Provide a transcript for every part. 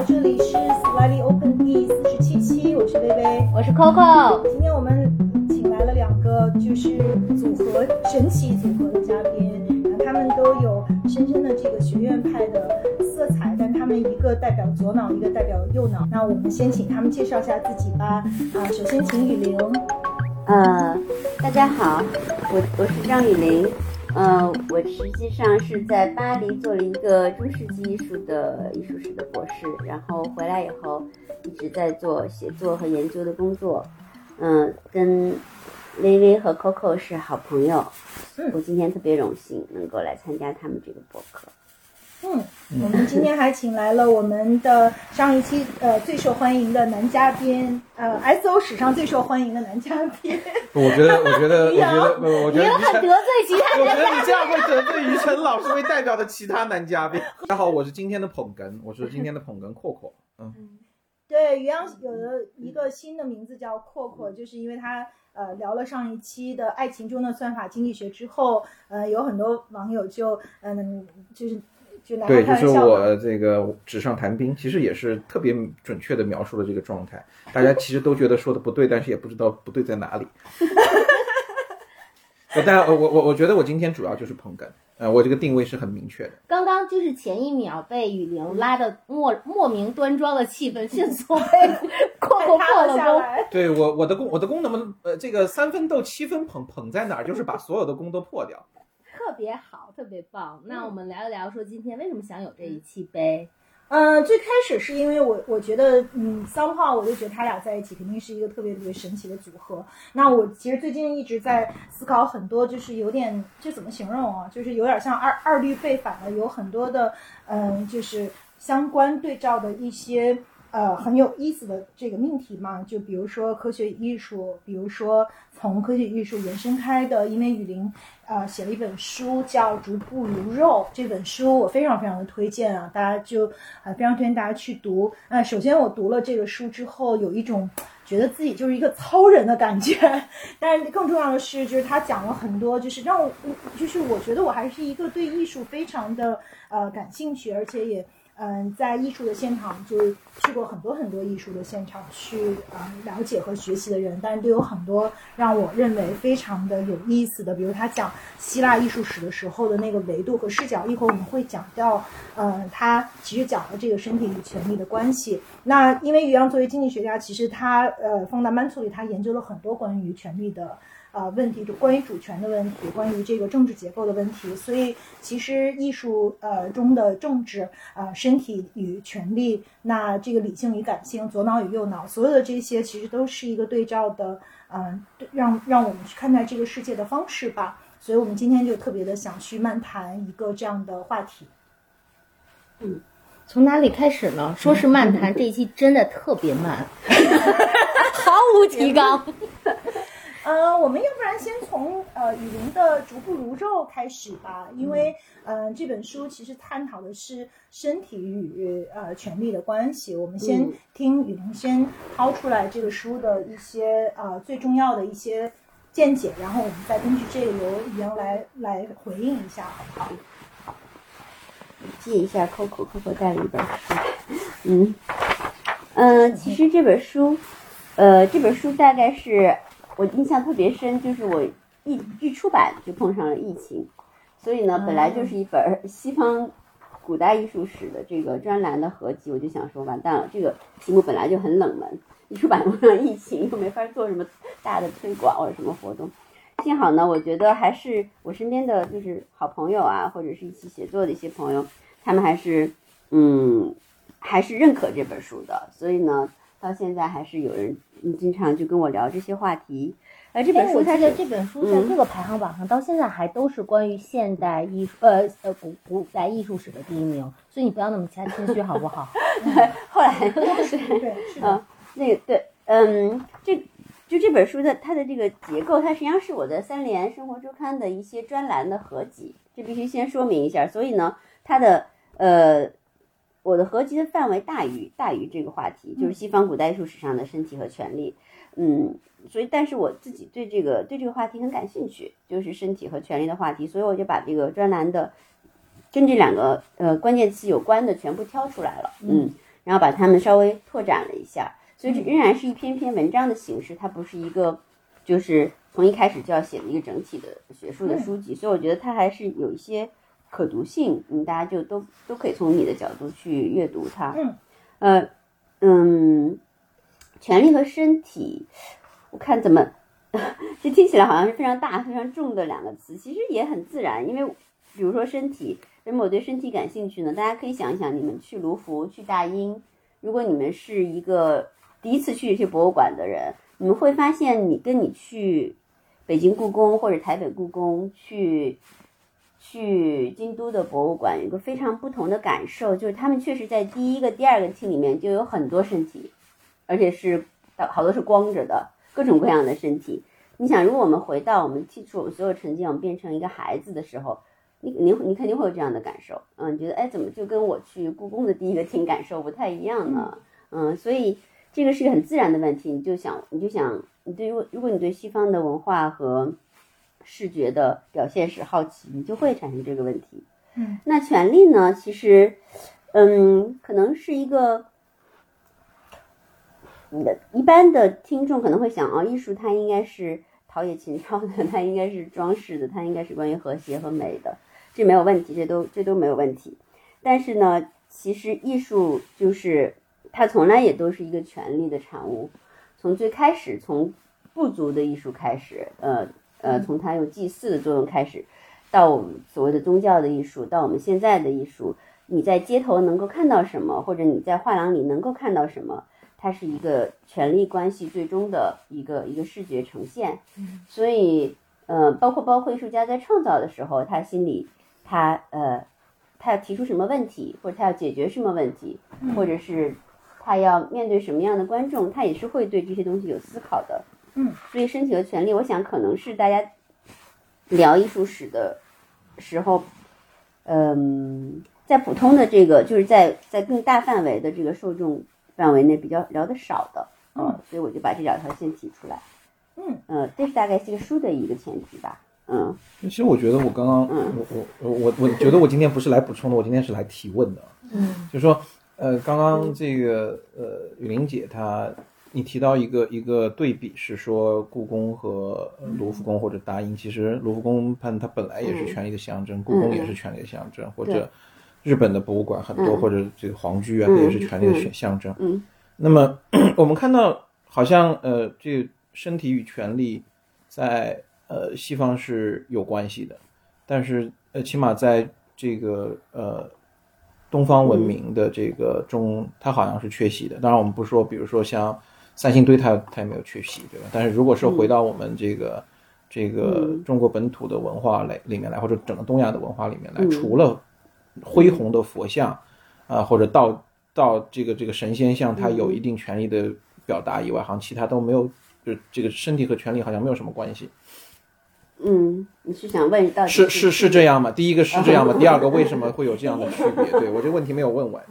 好，这里是 Slightly Open 第四十七期，我是薇薇，我是 Coco。今天我们请来了两个就是组合神奇组合的嘉宾，啊，他们都有深深的这个学院派的色彩，但他们一个代表左脑，一个代表右脑。那我们先请他们介绍一下自己吧。啊，首先请雨玲。呃，大家好，我我是张雨玲。呃，我实际上是在巴黎做了一个中世纪艺术的艺术史的博士，然后回来以后一直在做写作和研究的工作。嗯，跟薇薇和 Coco 是好朋友，我今天特别荣幸能够来参加他们这个博客。嗯，我们今天还请来了我们的上一期呃最受欢迎的男嘉宾，呃，S O 史上最受欢迎的男嘉宾。我觉得，我觉得，我觉得，我觉得你很得罪其他我觉得你这样会得罪于晨老师为代表的其他男嘉宾。大家好，我是今天的捧哏，我是今天的捧哏阔阔。嗯，对，于洋有了一个新的名字叫阔阔，就是因为他呃聊了上一期的爱情中的算法经济学之后，呃，有很多网友就嗯就是。对，就是我这个纸上谈兵，其实也是特别准确的描述了这个状态。大家其实都觉得说的不对，但是也不知道不对在哪里。但我我我觉得我今天主要就是捧哏，呃，我这个定位是很明确的。刚刚就是前一秒被雨玲拉的莫莫名端庄的气氛，迅速被破破破了功。对我我的功我的功能么呃这个三分斗七分捧捧在哪儿，就是把所有的功都破掉。特别好，特别棒。那我们聊一聊，说今天为什么想有这一期呗？嗯，最开始是因为我我觉得，嗯，三炮，我就觉得他俩在一起肯定是一个特别特别神奇的组合。那我其实最近一直在思考很多，就是有点，这怎么形容啊？就是有点像二二律背反的，有很多的，嗯，就是相关对照的一些。呃，很有意思的这个命题嘛，就比如说科学艺术，比如说从科学艺术延伸开的，因为雨林呃写了一本书叫《逐步如肉》，这本书我非常非常的推荐啊，大家就呃非常推荐大家去读。呃，首先我读了这个书之后，有一种觉得自己就是一个糙人的感觉，但是更重要的是，就是他讲了很多，就是让我就是我觉得我还是一个对艺术非常的呃感兴趣，而且也。嗯，在艺术的现场，就是去过很多很多艺术的现场去啊了解和学习的人，但是都有很多让我认为非常的有意思的，比如他讲希腊艺术史的时候的那个维度和视角，一会儿我们会讲到，嗯，他其实讲了这个身体与权力的关系。那因为于洋作为经济学家，其实他呃放在曼彻里，他研究了很多关于权力的。啊，问题就关于主权的问题，关于这个政治结构的问题，所以其实艺术呃中的政治啊，身体与权力，那这个理性与感性，左脑与右脑，所有的这些其实都是一个对照的，嗯，让让我们去看待这个世界的方式吧。所以我们今天就特别的想去漫谈一个这样的话题。嗯，从哪里开始呢？说是漫谈，这一期真的特别慢，毫无提纲。呃，我们要不然先从呃雨林的逐步如肉开始吧，因为呃这本书其实探讨的是身体与呃权力的关系。我们先听雨林先抛出来这个书的一些呃最重要的一些见解，然后我们再根据这个由雨林来来回应一下，好不好？好，借一下 Coco，Coco 带了一本书。嗯嗯，其实这本书，呃这本书大概是。我印象特别深，就是我一一出版就碰上了疫情，所以呢，本来就是一本西方古代艺术史的这个专栏的合集，我就想说完蛋了，这个题目本来就很冷门，一出版碰上疫情又没法做什么大的推广或者什么活动，幸好呢，我觉得还是我身边的就是好朋友啊，或者是一起写作的一些朋友，他们还是嗯还是认可这本书的，所以呢。到现在还是有人经常就跟我聊这些话题，呃，这本书它的这本书在各个排行榜上到现在还都是关于现代艺术，呃呃古古代艺术史的第一名，所以你不要那么谦虚好不好？后来是对，嗯，那个对，嗯，这就这本书的它的这个结构，它实际上是我的三联生活周刊的一些专栏的合集，这必须先说明一下，所以呢，它的呃。我的合集的范围大于大于这个话题，就是西方古代艺术史上的身体和权利，嗯，所以但是我自己对这个对这个话题很感兴趣，就是身体和权利的话题，所以我就把这个专栏的跟这两个呃关键词有关的全部挑出来了，嗯，然后把它们稍微拓展了一下，所以这仍然是一篇篇文章的形式，它不是一个就是从一开始就要写的一个整体的学术的书籍，所以我觉得它还是有一些可读性，嗯，大家就都都可以从你的角度去阅读它，嗯，呃，嗯，权利和身体，我看怎么。这听起来好像是非常大、非常重的两个词，其实也很自然。因为，比如说身体，为什么我对身体感兴趣呢？大家可以想一想，你们去卢浮、去大英，如果你们是一个第一次去这些博物馆的人，你们会发现，你跟你去北京故宫或者台北故宫、去去京都的博物馆，有一个非常不同的感受，就是他们确实在第一个、第二个厅里面就有很多身体，而且是好多是光着的。各种各样的身体，你想，如果我们回到我们剔除我们所有成见，我们变成一个孩子的时候，你你你肯定会有这样的感受，嗯，觉得哎，怎么就跟我去故宫的第一个厅感受不太一样呢？嗯，所以这个是个很自然的问题，你就想，你就想，你对，如果你对西方的文化和视觉的表现是好奇，你就会产生这个问题。嗯，那权力呢？其实，嗯，可能是一个。一般的听众可能会想啊，艺术它应该是陶冶情操的，它应该是装饰的，它应该是关于和谐和美的，这没有问题，这都这都没有问题。但是呢，其实艺术就是它从来也都是一个权力的产物，从最开始从部族的艺术开始，呃呃，从它有祭祀的作用开始，到我们所谓的宗教的艺术，到我们现在的艺术，你在街头能够看到什么，或者你在画廊里能够看到什么？它是一个权力关系最终的一个一个视觉呈现，所以呃，包括包括艺术家在创造的时候，他心里他呃，他要提出什么问题，或者他要解决什么问题，或者是他要面对什么样的观众，他也是会对这些东西有思考的。嗯，所以申请的权利，我想可能是大家聊艺术史的时候，嗯，在普通的这个就是在在更大范围的这个受众。范围内比较聊的少的，嗯，所以我就把这两条先提出来，嗯，呃，这是大概这个书的一个前提吧，嗯。其实我觉得我刚刚，我我我我我觉得我今天不是来补充的，我今天是来提问的，嗯，就是说，呃，刚刚这个呃雨林姐她，你提到一个一个对比是说故宫和卢浮宫或者大英，其实卢浮宫它它本来也是权力的象征，故宫也是权力的象征，或者。日本的博物馆很多，或者这个皇居啊，它也是权力的象征。嗯，那么 我们看到，好像呃，这身体与权力在呃西方是有关系的，但是呃，起码在这个呃东方文明的这个中，它好像是缺席的。当然，我们不说，比如说像三星堆，它它也没有缺席，对吧？但是如果是回到我们这个这个中国本土的文化来里面来，或者整个东亚的文化里面来，除了恢宏的佛像，啊，或者到到这个这个神仙像，它有一定权力的表达以外，好像其他都没有，就这个身体和权力好像没有什么关系。嗯，你是想问到底是是是这样吗？第一个是这样吗？第二个为什么会有这样的区别？对我这个问题没有问完。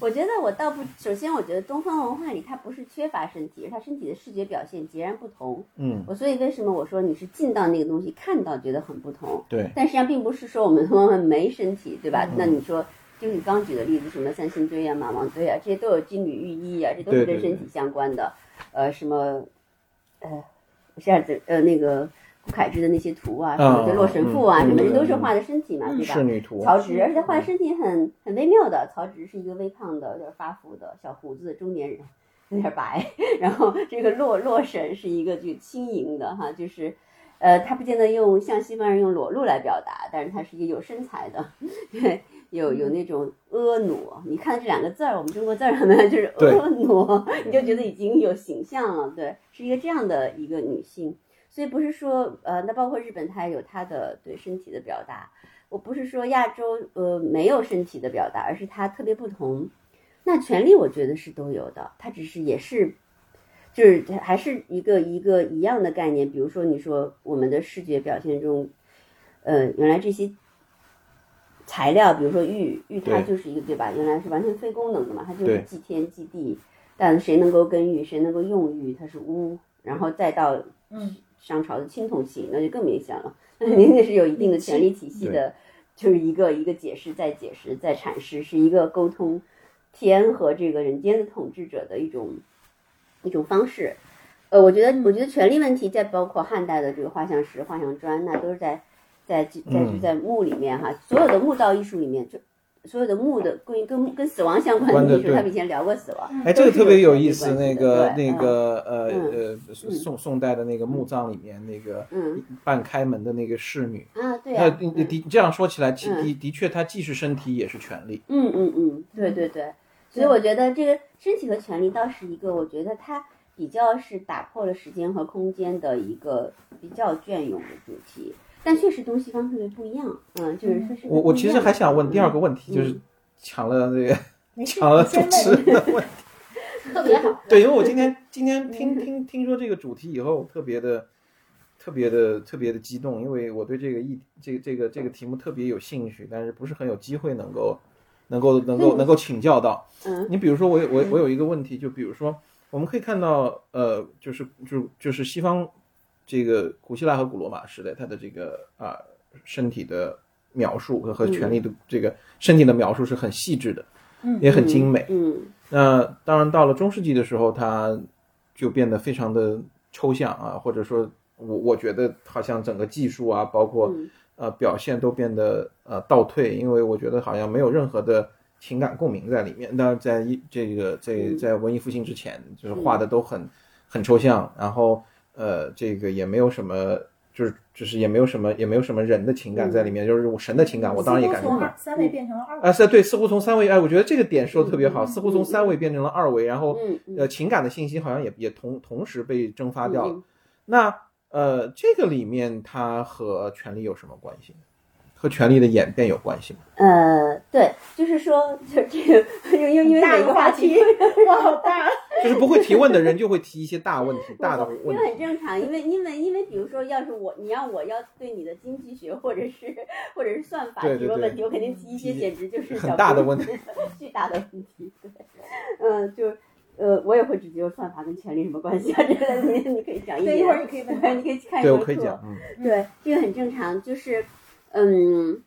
我觉得我倒不，首先我觉得东方文化里它不是缺乏身体，而它身体的视觉表现截然不同。嗯，我所以为什么我说你是进到那个东西看到觉得很不同？对，但实际上并不是说我们没身体，对吧？那你说就是你刚举的例子，什么三星堆啊、马王堆啊，这些都有金缕玉衣啊，这都是跟身体相关的。呃，什么呃，一下子呃那个。楷制的那些图啊，什么的洛神赋啊，什么人都是画的身体嘛，对吧？仕女图。曹植，而且画的身体很很微妙的。曹植是一个微胖的、有点发福的小胡子的中年人，有点白。然后这个洛洛神是一个就轻盈的哈，就是呃，他不见得用像西方人用裸露来表达，但是他是一个有身材的，对，有有那种婀娜。你看这两个字儿，我们中国字儿上面就是婀娜，你就觉得已经有形象了，对，是一个这样的一个女性。所以不是说，呃，那包括日本，它也有它的对身体的表达。我不是说亚洲，呃，没有身体的表达，而是它特别不同。那权利，我觉得是都有的，它只是也是，就是还是一个一个一样的概念。比如说，你说我们的视觉表现中，呃，原来这些材料，比如说玉，玉它就是一个对吧？原来是完全非功能的嘛，它就是祭天祭地。但谁能够跟玉，谁能够用玉，它是巫，然后再到嗯。商朝的青铜器，那就更明显了。那肯定是有一定的权力体系的，就是一个一个解释，再解释，再阐释，是一个沟通天和这个人间的统治者的一种一种方式。呃，我觉得，我觉得权力问题，在包括汉代的这个画像石、画像砖，那都是在在在就在墓里面哈，所有的墓道艺术里面，就所有的墓的关于跟跟死亡相关的艺术，他们以前聊过死亡。哎，这个特别有意思，那个那个呃嗯。呃宋宋代的那个墓葬里面那个嗯。半开门的那个侍女。啊，对那啊，的的这样说起来，的的确，它既是身体也是权利。嗯嗯嗯，对对对，所以我觉得这个身体和权利倒是一个，我觉得它比较是打破了时间和空间的一个比较隽永的主题，但确实东西方特别不一样，嗯，就是说是我我其实还想问第二个问题，嗯。就是抢了这个 抢了主持人的问题。特别好，对，因为我今天 今天听听听说这个主题以后，特别的特别的特别的激动，因为我对这个议这个这个这个题目特别有兴趣，但是不是很有机会能够能够能够能够请教到。嗯。你比如说我有我我有一个问题，就比如说我们可以看到，呃，就是就就是西方这个古希腊和古罗马时代，它的这个啊、身体的描述和和权力的这个身体的描述是很细致的，嗯也很精美。嗯那当然到了中世纪的时候，它就变得非常的抽象啊，或者说我我觉得好像整个技术啊，包括嗯呃表现都变得呃倒退，因为我觉得好像没有任何的情感共鸣在里面。当然，在一这个在嗯在文艺复兴之前，就是画的都很很抽象，然后呃这个也没有什么。就是就是也没有什么也没有什么人的情感在里面，就是我神的情感，我当然也感受不到。三维变成了二维。啊，是对，似乎从三维，哎，我觉得这个点说的特别好，嗯似乎从三维变成了二维，然后呃，情感的信息好像也也同同时被蒸发掉了。嗯那呃，这个里面它和权力有什么关系呢？和权力的演变有关系吗？呃，对，就是说，就这个，因为因为大每个话题题，哇，好大！就是不会提问的人就会提一些大问题、大的不问因为很题。正常，因为因为因为比如说，要是我你让我要对你的经济学或者是或者是算法对对对提个问题，我肯定提一些提简直就是很大的问题，巨大的问题。对，嗯，就呃，我也会直接用算法跟权力什么关系啊？这个你你可以讲一对，一会儿点，你可以你可以看一对，会儿课我可以讲，嗯，对，这个很正常，就是，嗯，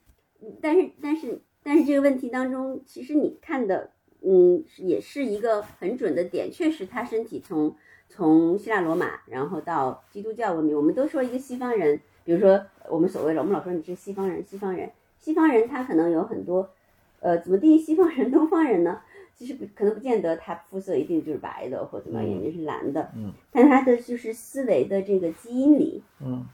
但是但是但是这个问题当中，其实你看的，嗯，也是一个很准的点，确实他身体从从希腊罗马，然后到基督教文明，我们都说一个西方人，比如说我们所谓的，我们老说你是西方人，西方人，西方人他可能有很多，呃，怎么定义西方人、东方人呢？其实不可能不见得他肤色一定就是白的或怎么样，眼睛是蓝的，嗯，但他的就是思维的这个基因里，嗯，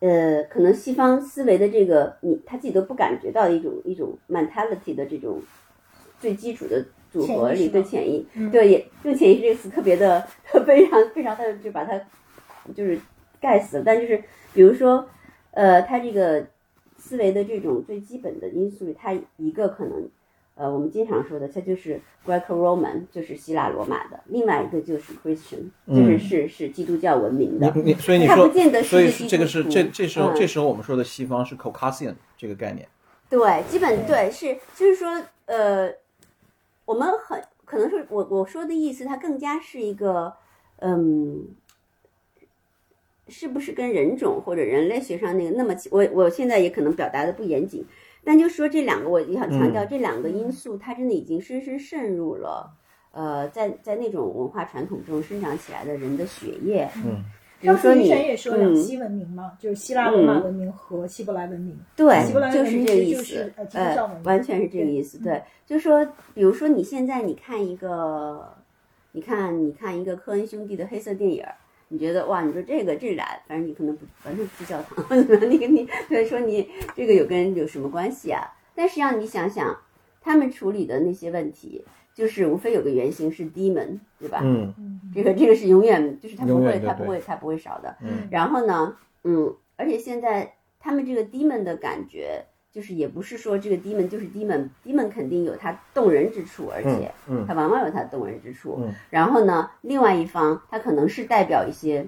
呃，可能西方思维的这个你他自己都不感觉到一种一种 mentality 的这种最基础的组合里潜意识对潜意，嗯对也用潜意识这个词特别的非常非常的就把它就是盖死了，但就是比如说呃，他这个思维的这种最基本的因素里，它一个可能。呃，我们经常说的，它就是 Greco-Roman，就是希腊罗马的；另外一个就是 Christian，就是嗯是是基督教文明的。你你所以你说它不见得，是所以这个是这这时候嗯这时候我们说的西方是 Caucasian 这个概念。对，基本对是，就是说，呃，我们很可能是我我说的意思，它更加是一个，嗯，是不是跟人种或者人类学上那个那么，我我现在也可能表达的不严谨，但就说这两个，我也想强调，这两个因素，它真的已经深深渗入了，呃，在在那种文化传统中生长起来的人的血液，嗯，比如说你，也说两嗯，西文明嘛，就是希腊罗马文明和希伯来文明。对希伯来，就是文明这个意思呃完全是这个意思。对，就是说，比如说你现在你看一个，你看你看一个科恩兄弟的黑色电影儿，你觉得哇，你说这个这俩，反正你可能不完全不教堂，你跟你对说你这个有跟有什么关系啊？但实际上你想想，他们处理的那些问题，就是无非有个原型是 demon，对吧？嗯，这个这个是永远就是他不会他不会他不会少的。嗯然后呢，嗯，而且现在他们这个 demon 的感觉，就是也不是说这个 demon 就是 demon，demon 肯定有它动人之处，而且嗯它往往有它动人之处。嗯然后呢，另外一方它可能是代表一些，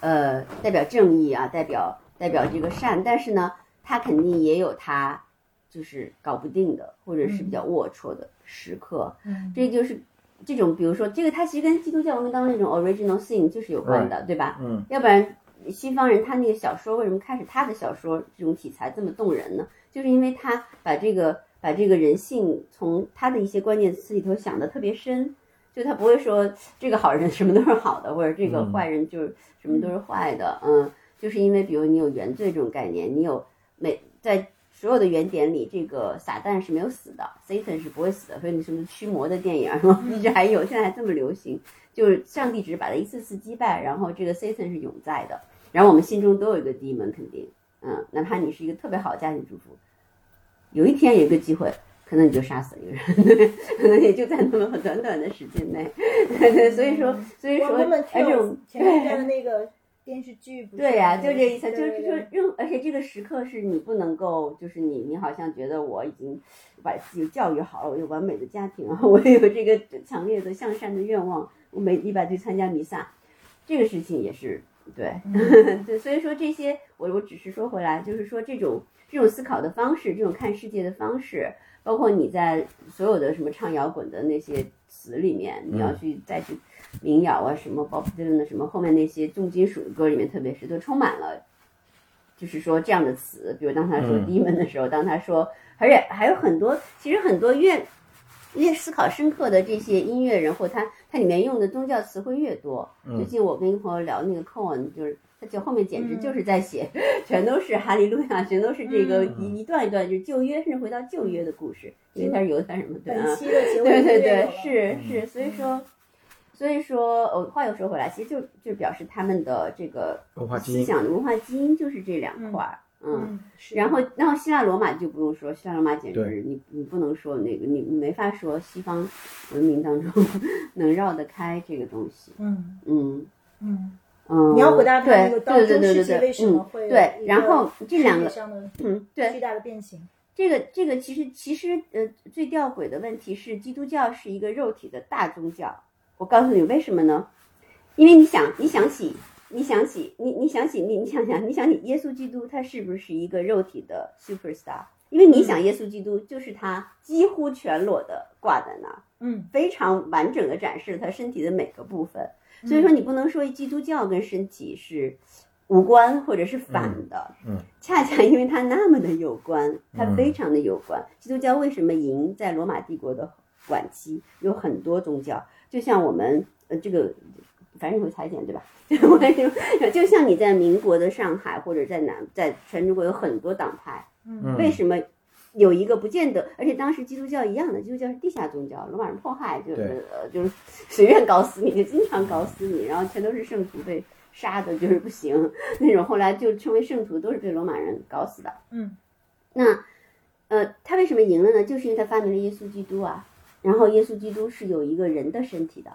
呃，代表正义啊，代表代表这个善，但是呢，它肯定也有它就是搞不定的，或者是比较龌龊的时刻。嗯这就是这种，比如说这个，它其实跟基督教文明当中那种 original sin 就是有关的，对吧？嗯要不然西方人他那个小说为什么开始他的小说这种题材这么动人呢？就是因为他把这个把这个人性从他的一些关键词里头想的特别深，就他不会说这个好人什么都是好的，或者这个坏人就是什么都是坏的，嗯，就是因为比如你有原罪这种概念，你有每在所有的原点里，这个撒旦是没有死的，Satan 是不会死的，所以你什么驱魔的电影什么 一直还有，现在还这么流行，就是上帝只是把他一次次击败，然后这个 Satan 是永在的，然后我们心中都有一个 demon 肯定，嗯，哪怕你是一个特别好的家庭主妇，有一天有一个机会。可能你就杀死了一个人，可能也就在那么短短的时间内，对对，所以说，所以说，而且我们前面看的那个电视剧不，对呀、就这意思，就是说任，而且这个时刻是你不能够，就是你你好像觉得我已经把自己教育好了，我有完美的家庭啊，我有这个强烈的向善的愿望，我每礼拜去参加弥撒，这个事情也是对，对，所以说这些我我只是说回来，就是说这种这种思考的方式，这种看世界的方式，包括你在所有的什么唱摇滚的那些词里面，你要去再去民谣啊，什么 Bob Dylan 的什么后面那些重金属的歌里面，特别是都充满了，就是说这样的词，比如当他说嗯。Demon 的时候，当他说，而且还有很多，其实很多越越思考深刻的这些音乐人或他他里面用的宗教词汇越多。嗯。最近我跟一个朋友聊那个 Cohen，就是他就后面简直嗯。就是在写，全都是哈利路亚，全都是这个嗯。一一段一段就是旧约，甚至回到旧约的故事，因为它是犹太人嘛，对啊 对对对是是，所以说，所以说，呃，话又说回来，其实就就表示他们的这个思想的文化基因就是这两块儿，嗯。然后，然后希腊罗马就不用说，希腊罗马简直你你不能说那个，你你没法说西方文明当中 能绕得开这个东西，嗯嗯嗯，嗯。你要回答他那个对当中对对对对世界为什么嗯会有对一，然后个这两个上的嗯对巨大的变形，这个这个其实其实呃最吊诡的问题是，基督教是一个肉体的大宗教。我告诉你为什么呢？因为你想你想起你想起你你想起你你想想你想起耶稣基督他是不是一个肉体的 super star？因为你想耶稣基督就是他几乎全裸的挂在那儿，嗯，非常完整的展示了他身体的每个部分。所以说你不能说基督教跟身体是无关或者是反的，嗯。嗯。恰恰因为它那么的有关，它嗯非常的有关。基督教为什么赢在罗马帝国的晚期？有很多宗教，就像我们呃这个，反正会裁剪对吧？我就就像你在民国的上海或者在南在全中国有很多党派，嗯为什么？有一个不见得，而且当时基督教一样的，基督教是地下宗教，罗马人迫害，就是呃就是随便搞死你，就经常搞死你，然后全都是圣徒被杀的，就是不行那种，后来就称为圣徒都是被罗马人搞死的。嗯，那呃，他为什么赢了呢？就是因为他发明了耶稣基督啊，然后耶稣基督是有一个人的身体的，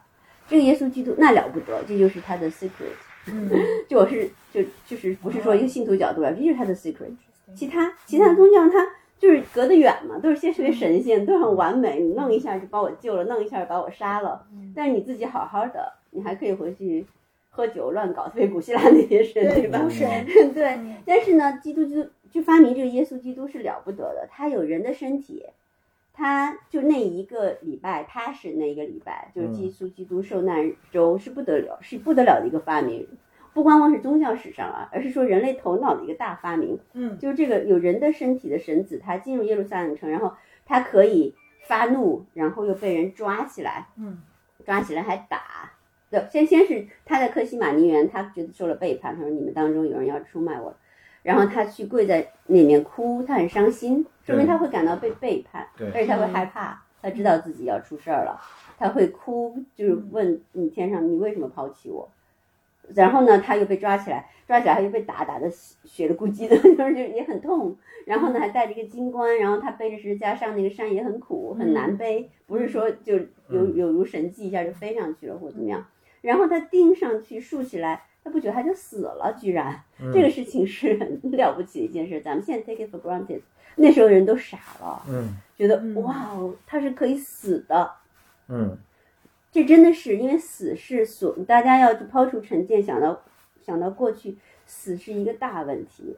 这个耶稣基督那了不得，这就是他的 secret。嗯，就我是就就是不是说一个信徒角度啊，这就是他的 secret。其他其他宗教它就是隔得远嘛，都是先是为神仙，都很完美，你弄一下就把我救了，弄一下把我杀了。但是你自己好好的，你还可以回去喝酒乱搞，特别古希腊那些神，对吧？对但是呢，基督就就发明这个耶稣基督是了不得的，他有人的身体。他就那一个礼拜，他是那一个礼拜，就是耶稣基督受难周是不得了，是不得了的一个发明。不光光是宗教史上啊，而是说人类头脑的一个大发明。嗯，就是这个有人的身体的神子，他进入耶路撒冷城，然后他可以发怒，然后又被人抓起来，嗯，抓起来还打。对，先先是他在克西马尼园，他觉得受了背叛，他说你们当中有人要出卖我，然后他去跪在里面哭，他很伤心，说明他会感到被背叛，对而且他会害怕，他知道自己要出事儿了，他会哭，就是问你天上你为什么抛弃我？然后呢，他又被抓起来，抓起来他又被打，打的血了咕叽的，就是也很痛。然后呢，还带着一个金冠，然后他背着十字架上那个山也很苦，很难背，不是说就有有如神迹一下就飞上去了或怎么样。然后他钉上去竖起来，他不久他就死了，居然、这个事情是很 了不起的一件事。咱们现在 take it for granted，那时候人都傻了，嗯觉得嗯哇哦，他是可以死的。嗯这真的是因为死是所大家要抛除成见，想到想到过去，死是一个大问题，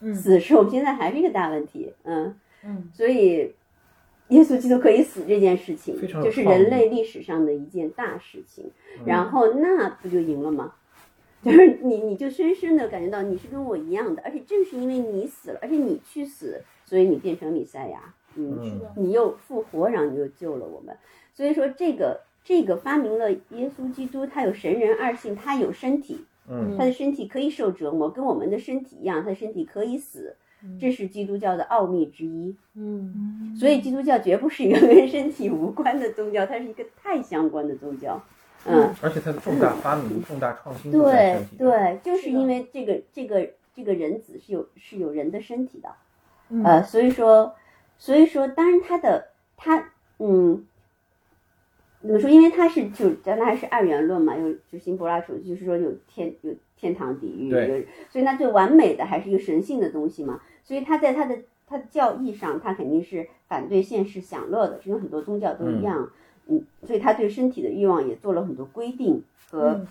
嗯死是我们现在还是一个大问题，嗯，嗯所以耶稣基督可以死这件事情非常，有就是人类历史上的一件大事情，嗯然后那不就赢了吗？就是你，你就深深的感觉到你是跟我一样的，而且正是因为你死了，而且你去死，所以你变成弥赛亚，嗯，嗯你又复活，然后你又救了我们。所以说，这个这个发明了耶稣基督，他有神人二性，他有身体，嗯他的身体可以受折磨，跟我们的身体一样，他的身体可以死，嗯这是基督教的奥秘之一。嗯嗯所以基督教绝不是一个 跟身体无关的宗教，它是一个太相关的宗教。嗯，而且他的重大发明、重大创新对身体上。对，就是因为这个这个这个人子是有是有人的身体的，嗯呃，所以说所以说，当然他的他嗯。怎么说？因为他是就咱们还是二元论嘛，有就新柏拉图，就是说有天有天堂地狱，对有所以那最完美的还是一个神性的东西嘛。所以他在他的他的教义上，他肯定是反对现世享乐的，因为很多宗教都一样。嗯，所以他对身体的欲望也做了很多规定和嗯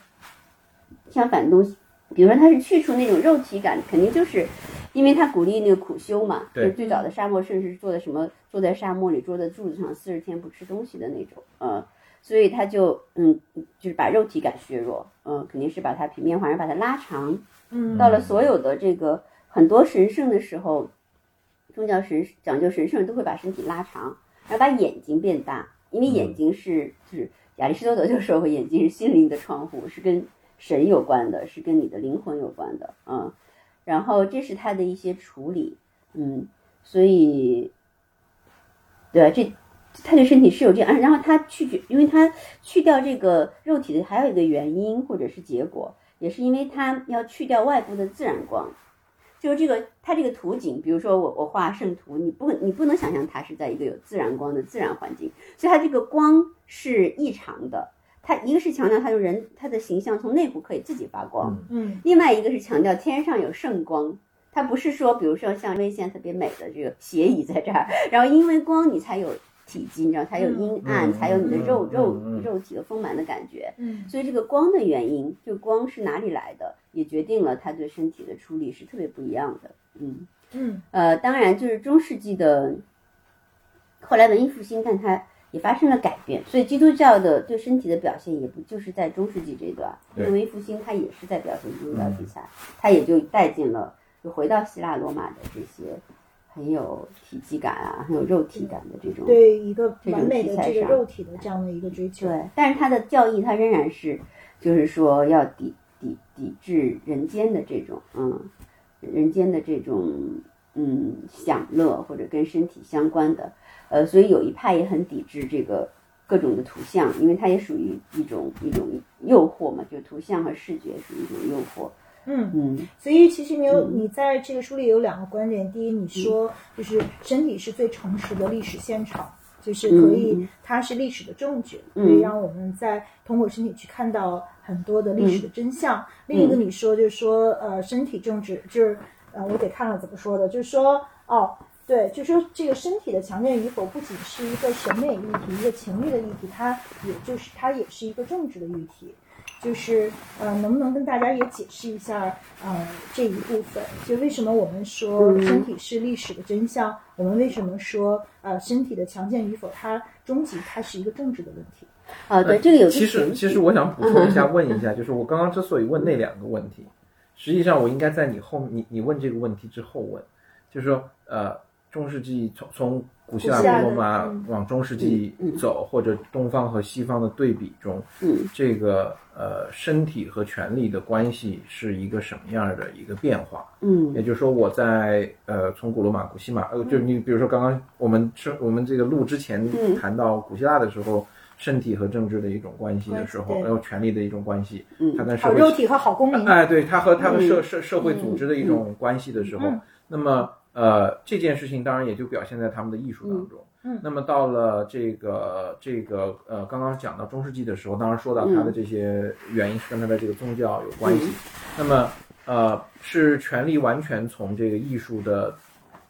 相反的东西。比如说，他是去除那种肉体感，肯定就是因为他鼓励那个苦修嘛。对就是最早的沙漠甚至是做的什么，坐在沙漠里，坐在柱子上四十天不吃东西的那种，呃，所以他就嗯，就是把肉体感削弱，嗯、肯定是把它平面化，然后把它拉长。嗯到了所有的这个很多神圣的时候，宗教神讲究神圣都会把身体拉长，然后把眼睛变大，因为眼睛是就是亚里士多德就说过，眼睛是心灵的窗户，是跟神有关的，是跟你的灵魂有关的，嗯，然后这是他的一些处理，嗯，所以，对啊这。他对身体是有这样，然后他去绝，因为他去掉这个肉体的还有一个原因或者是结果，也是因为他要去掉外部的自然光，就是这个它这个图景，比如说我我画圣徒，你不你不能想象它是在一个有自然光的自然环境，所以它这个光是异常的。它一个是强调它用人他的形象从内部可以自己发光，嗯另外一个是强调天上有圣光。它不是说，比如说像微线特别美的这个斜倚在这儿，然后因为光你才有体积，你知道才有阴暗，嗯才有你的肉嗯肉肉体的丰满的感觉。嗯。所以这个光的原因，就光是哪里来的，也决定了它对身体的处理是特别不一样的。嗯，嗯。呃，当然就是中世纪的后来文艺复兴，但它也发生了改变，所以基督教的对身体的表现也不就是在中世纪这段，对。文艺复兴它也是在表现基督教题材，它也就带进了，就回到希腊罗马的这些很有体积感啊，很有肉体感的这种对一个完美的这个肉体的这样的一个追求。对，但是他的教义，他仍然是，就是说要抵抵抵制人间的这种，嗯，人间的这种，嗯，享乐或者跟身体相关的，呃，所以有一派也很抵制这个各种的图像，因为它也属于一种一种诱惑嘛，就图像和视觉属于一种诱惑，嗯，嗯。所以其实你有嗯。你在这个书里有两个观点，第一，你说就是身体是最诚实的历史现场。就是可嗯以嗯，它是历史的证据，嗯。可以让我们在通过身体去看到很多的历史的真相。另一个你说就是说，呃，身体政治就是呃，我得看看怎么说的，就是说，哦，对，就是说这个身体的强健与否，不仅是一个审美议题，一个情欲的议题，它也就是它也是一个政治的议题。就是呃，能不能跟大家也解释一下呃这一部分？就为什么我们说嗯身体是历史的真相？我们为什么说呃身体的强健与否，它终极它是一个政治的问题？啊，对，这个有其实其实我想补充一下，问一下，就是我刚刚之所以问那两个问题，实际上我应该在你后你你问这个问题之后问，就是说呃中世纪从从古希腊古罗马嗯。往中世纪走，或者东方和西方的对比中，嗯。这个呃身体和权力的关系是一个什么样的一个变化？嗯。也就是说，我在呃从古罗马、古希腊，呃，就是你比如说刚刚我们是我们这个录之前嗯。谈到古希腊的时候，身体和政治的一种关系的时候，还有权力的一种关系，嗯。好它跟社会肉体和好公民。哎，对，它和它和社嗯。社社会组织的一种关系的时候，嗯。那么呃这件事情当然也就表现在他们的艺术当中。嗯嗯那么到了这个这个呃，刚刚讲到中世纪的时候，当然说到他的这些原因是跟他的这个宗教有关系。嗯那么呃，是权力完全从这个艺术的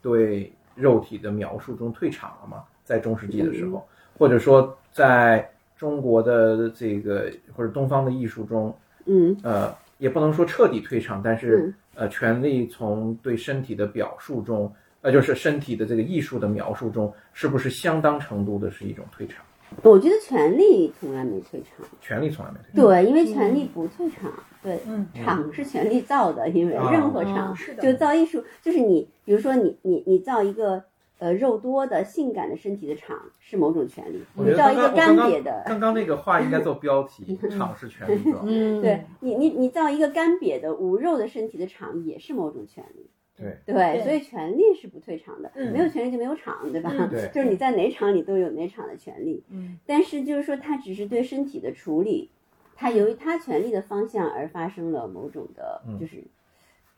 对肉体的描述中退场了吗？在中世纪的时候，或者说在中国的这个或者东方的艺术中，嗯呃，也不能说彻底退场，但是嗯呃，权力从对身体的表述中，呃，就是身体的这个艺术的描述中，是不是相当程度的是一种退场？我觉得权力从来没退场。权力从来没退场。对，因为权力不退场，对，嗯场是权力造的，因为啊任何场嗯是的就造艺术，就是你，比如说你你你造一个呃肉多的性感的身体的场是某种权利，你造一个干瘪的，刚刚那个话应该做标题，场是权利，嗯，对你你你造一个干瘪的无肉的身体的场也是某种权利。对对，所以权利是不退场的，嗯没有权利就没有场，对吧？嗯对就是你在哪场你都有哪场的权利，嗯，但是就是说它只是对身体的处理，它由于它权利的方向而发生了某种的，嗯就是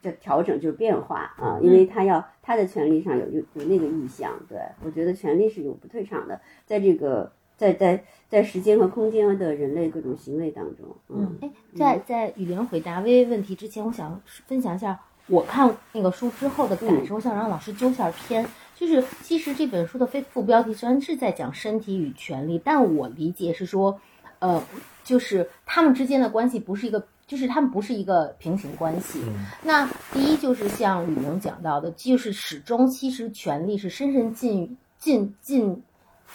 这调整就是变化啊，因为他要他的权利上有有有那个意向，对我觉得权利是永不退场的，在这个在在在时间和空间的人类各种行为当中，嗯哎，在在雨玲回答微微问题之前，我想分享一下我看那个书之后的感受，我想让老师揪一下偏。就是其实这本书的非副标题虽然是在讲身体与权利，但我理解是说，呃，就是他们之间的关系不是一个，就是他们不是一个平行关系。嗯那第一就是像吕宁讲到的，就是始终其实权力是深深浸浸浸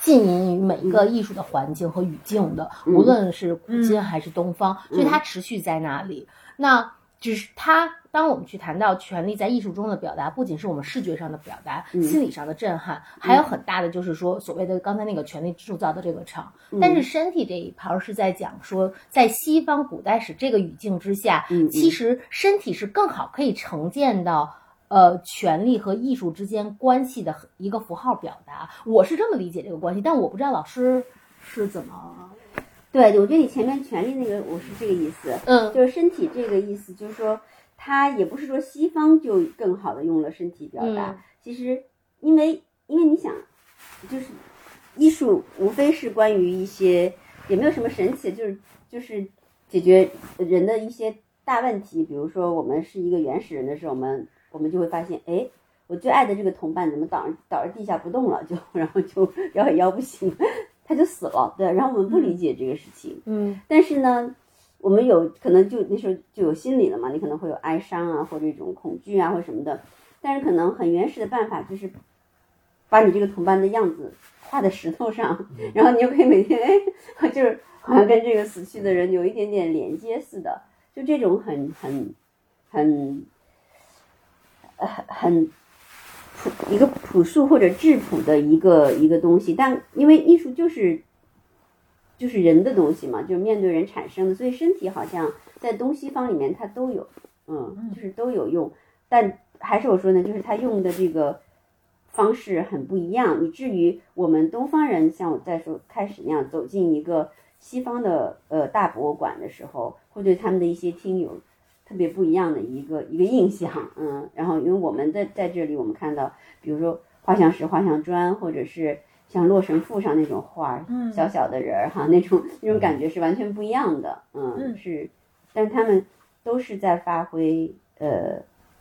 浸淫于每一个艺术的环境和语境的，嗯无论是古今还是东方，所以它持续在那里。那只是它，当我们去谈到权力在艺术中的表达，不仅是我们视觉上的表达，嗯心理上的震撼，还有很大的就是说所谓的刚才那个权力铸造的这个场。嗯但是身体这一盘是在讲说，在西方古代史这个语境之下，其实身体是更好可以呈现到。呃，权力和艺术之间关系的一个符号表达，我是这么理解这个关系，但我不知道老师是怎么，对，我觉得你前面权利那个我是这个意思，嗯就是身体这个意思，就是说，它也不是说西方就更好的用了身体表达。嗯其实，因为因为你想，就是艺术无非是关于一些也没有什么神奇，就是就是解决人的一些大问题。比如说，我们是一个原始人的时候，我们我们就会发现，哎，我最爱的这个同伴怎么倒倒在地下不动了，就然后就 摇也摇不醒，他就死了。对，然后我们不理解这个事情。嗯但是呢，我们有可能就那时候就有心理了嘛，你可能会有哀伤啊，或者一种恐惧啊，或什么的。但是可能很原始的办法就是把你这个同伴的样子画在石头上，然后你就可以每天哎，就是好像跟这个死去的人有一点点连接似的，就这种很很很很很朴一个朴素或者质朴的一个一个东西。但因为艺术就是就是人的东西嘛，就是面对人产生的，所以身体好像在东西方里面它都有，嗯，就是都有用，但还是我说呢，就是他用的这个方式很不一样，以至于我们东方人像我在说开始那样走进一个西方的呃大博物馆的时候，会对他们的一些厅有特别不一样的一个一个印象，嗯，然后因为我们在在这里我们看到，比如说画像石、画像砖，或者是像《洛神赋》上那种画儿，嗯小小的人儿哈，那种那种感觉是完全不一样的，嗯，嗯是，但是他们都是在发挥呃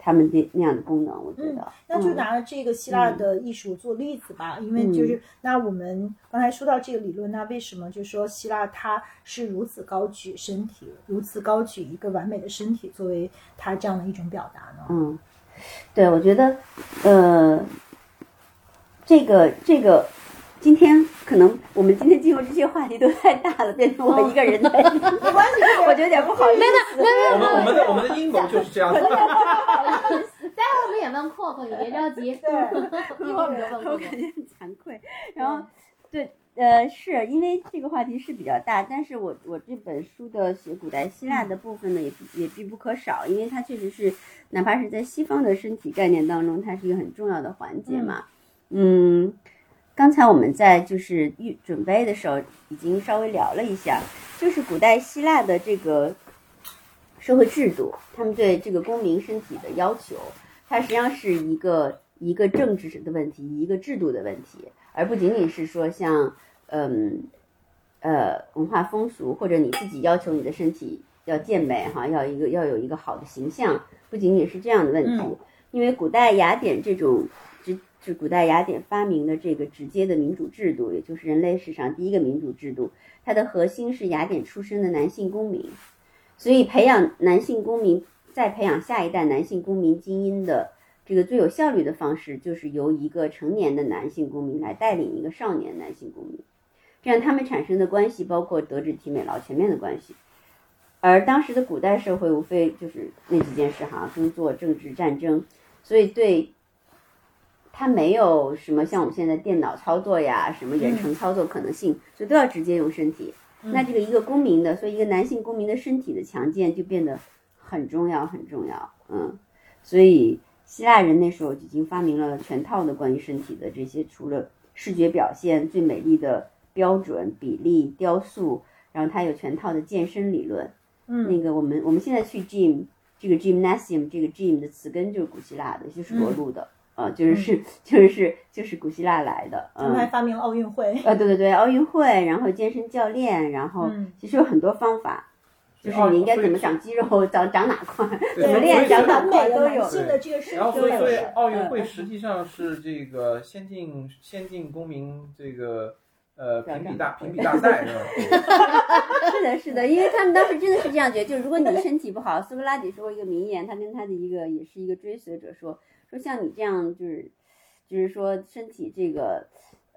他们的那样的功能，我觉得，那就嗯。拿这个希腊的艺术做例子吧，因为就是那我们刚才说到这个理论，那为什么就说希腊它是如此高举身体，如此高举一个完美的身体作为它这样的一种表达呢？嗯，对，我觉得，呃，这个这个，今天可能我们今天进入这些话题都太大了，变成我一个人在，没关系，我觉得有点不好意思。我们我们的我们的阴谋就是这样子。待会儿我们也问阔阔，你别着急，对，一会儿我们就问阔阔。我感觉很惭愧。然后，对，呃，是因为这个话题是比较大，但是我我这本书的写古代希腊的部分呢，也也必不可少，因为它确实是，哪怕是在西方的身体概念当中，它是一个很重要的环节嘛。嗯，刚才我们在就是预准备的时候，已经稍微聊了一下，就是古代希腊的这个社会制度，他们对这个公民身体的要求，它实际上是一个一个政治的问题，一个制度的问题，而不仅仅是说像嗯呃文化风俗或者你自己要求你的身体要健美哈，要一个要有一个好的形象，不仅仅是这样的问题，嗯。因为古代雅典这种是古代雅典发明的这个直接的民主制度，也就是人类史上第一个民主制度，它的核心是雅典出身的男性公民，所以培养男性公民，再培养下一代男性公民精英的这个最有效率的方式，就是由一个成年的男性公民来带领一个少年男性公民，这样他们产生的关系包括德智体美劳全面的关系。而当时的古代社会无非就是那几件事哈，工作、政治、战争，所以对它没有什么像我们现在电脑操作呀，什么远程操作可能性，所以都要直接用身体。那这个一个公民的，所以一个男性公民的身体的强健就变得很重要，很重要。嗯，所以希腊人那时候已经发明了全套的关于身体的这些，除了视觉表现最美丽的标准比例雕塑，然后它有全套的健身理论。嗯那个我们我们现在去 gym，这个 gymnasium 这个 gym 的词根就是古希腊的，就是罗路的，啊，就是是就是是就是古希腊来的，他们还嗯。发明了奥运会。呃，对对对，奥运会，然后健身教练，然后嗯其实有很多方法，就是哦你应该怎么长肌肉，长长哪块，对怎么练长哪块都有男。性的这个身然后所以。奥运会嗯实际上是这个先进先进公民这个呃评比大评比大赛是吧？是的，是的，因为他们当时真的是这样觉得，就是如果你身体不好，苏格拉底说过一个名言，他跟他的一个也是一个追随者说，说像你这样就是就是说身体这个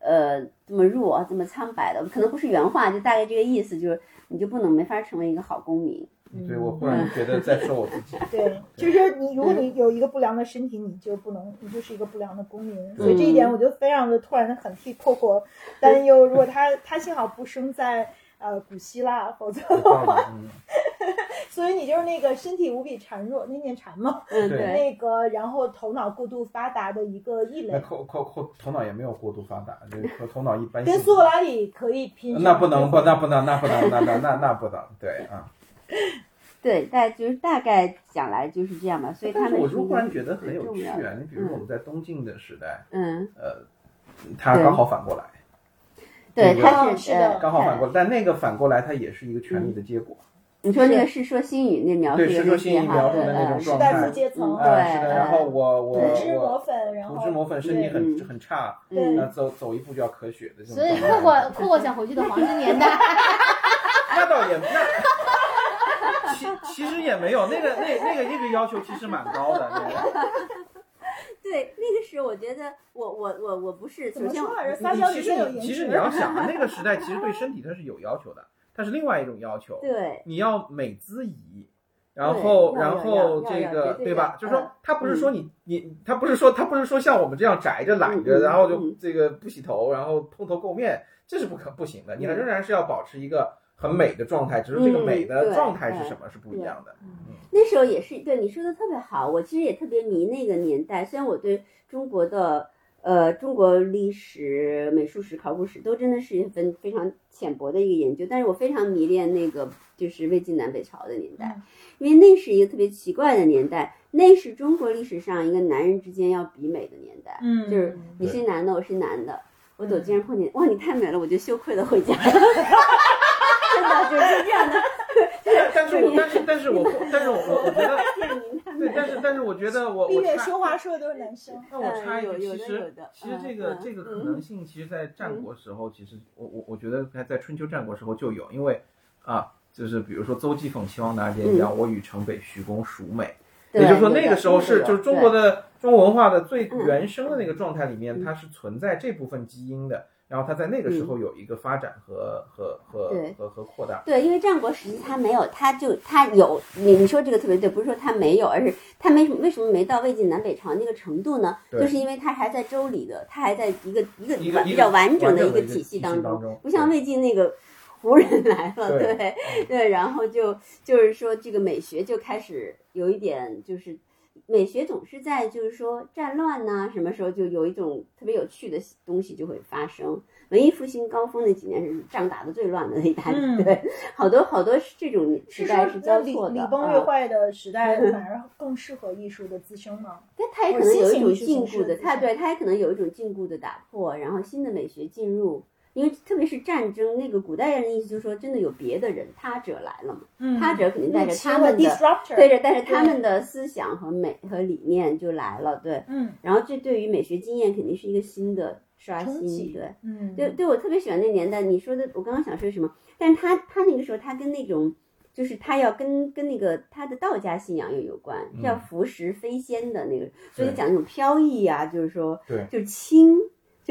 呃这么弱这么苍白的，可能不是原话，就大概这个意思，就是你就不能没法成为一个好公民。所以我忽然觉得在说我自己。对，就是说你如果你有一个不良的身体，你就不能，你就是一个不良的公民。所以这一点，我就非常的突然的很替 Coco 担忧。如果他他幸好不生在呃古希腊，否则有道理，嗯，所以你就是那个身体无比孱弱，那念孱嘛，嗯，对对，那个然后头脑过度发达的一个异那类，头头头头脑也没有过度发达，这个头脑一般性。跟苏格拉底可以拼。那不能不那不能那不能那那那那不能对啊。对，大就是大概讲来就是这样吧。所以他们我就忽然觉得很有趣啊！你比如说我们在东晋的时代，嗯，呃，他刚好反过来，对，他是是的呃刚好反过来，但那个反过来它也是一个权力的结果。你说那个《世说新语》那描述对的世说新语描述的那种状态。对然后我我我涂脂抹粉，然后涂脂抹粉，身体很很差，对那走走一步就要咳血的这种所以。酷过酷过想回去的黄金年代，那倒也那，其其实也没有，那个那那个那个要求其实蛮高的。那个对，那个时候我觉得我我我我不是，首先怎么说来着？你撒娇其实其实你要想啊，那个时代其实对身体它是有要求的，它是另外一种要求。对你要美姿仪，然后然后这个对吧？就是说嗯，他不是说你你他不是说他不是说像我们这样宅着懒着，然后就嗯这个不洗头，然后蓬头垢面，这是不可不行的。你嗯仍然是要保持一个很美的状态，只是这个嗯美的状态是什么是不一样的。那时候也是对你说的特别好，我其实也特别迷那个年代。虽然我对中国的呃中国历史、美术史、考古史都真的是一份非常浅薄的一个研究，但是我非常迷恋那个就是魏晋南北朝的年代，因为那是一个特别奇怪的年代，那是中国历史上一个男人之间要比美的年代，嗯就是你是男的，我是男的。我走街上碰见，哇，你太美了，我就羞愧的回家。真的就是这样的，但但是我但是但是我但是我我我觉得 对，但是 但是我觉得我闭月我插说话说的都是男生。那我插一句，嗯有有其实其实这个嗯。这个可嗯能性，其实在战国时候，其实我我我觉得在在春秋战国时候就有，因为啊，就是比如说邹忌讽齐王哪简讲，我与城北徐公孰美，也就是说那个时候是就是中国的中国文化的最嗯。原生的那个状态里面，嗯。它是存在这部分基因的，然后它在那个时候有一个发展和和和和和扩大。对，因为战国时期他没有，他就他有，你你说这个特别对，不是说他没有，而是他没什么为什么没到魏晋南北朝那个程度呢？就是因为他还在周礼的，他还在一个一个比较完整的一个个体系当当中不像魏晋那个胡人来了，对对对，然后就就是说这个美学就开始有一点就是。美学总是在就是说战乱呐、什么时候就有一种特别有趣的东西就会发生。文艺复兴高峰那几年是仗打的最乱的那一代，嗯对，好多好多这种时代是交错的。礼崩乐啊坏的时代，反而更适合艺术的滋生吗？但它也可能有一种禁锢的，它对它也可能有一种禁锢的打破，然后新的美学进入。因为特别是战争，那个古代人的意思就是说，真的有别的人，他者来了嘛，嗯他者肯定带着他们的 disruptor，对着带着他们的思想和美和理念就来了，对。嗯然后这对于美学经验肯定是一个新的刷新，对。嗯，对，对我特别喜欢那年代。你说的，我刚刚想说什么？但是他他那个时候，他跟那种，就是他要跟跟那个他的道家信仰又有关，嗯叫浮石飞仙的那个，所以讲那种飘逸啊、就是说，对就是轻，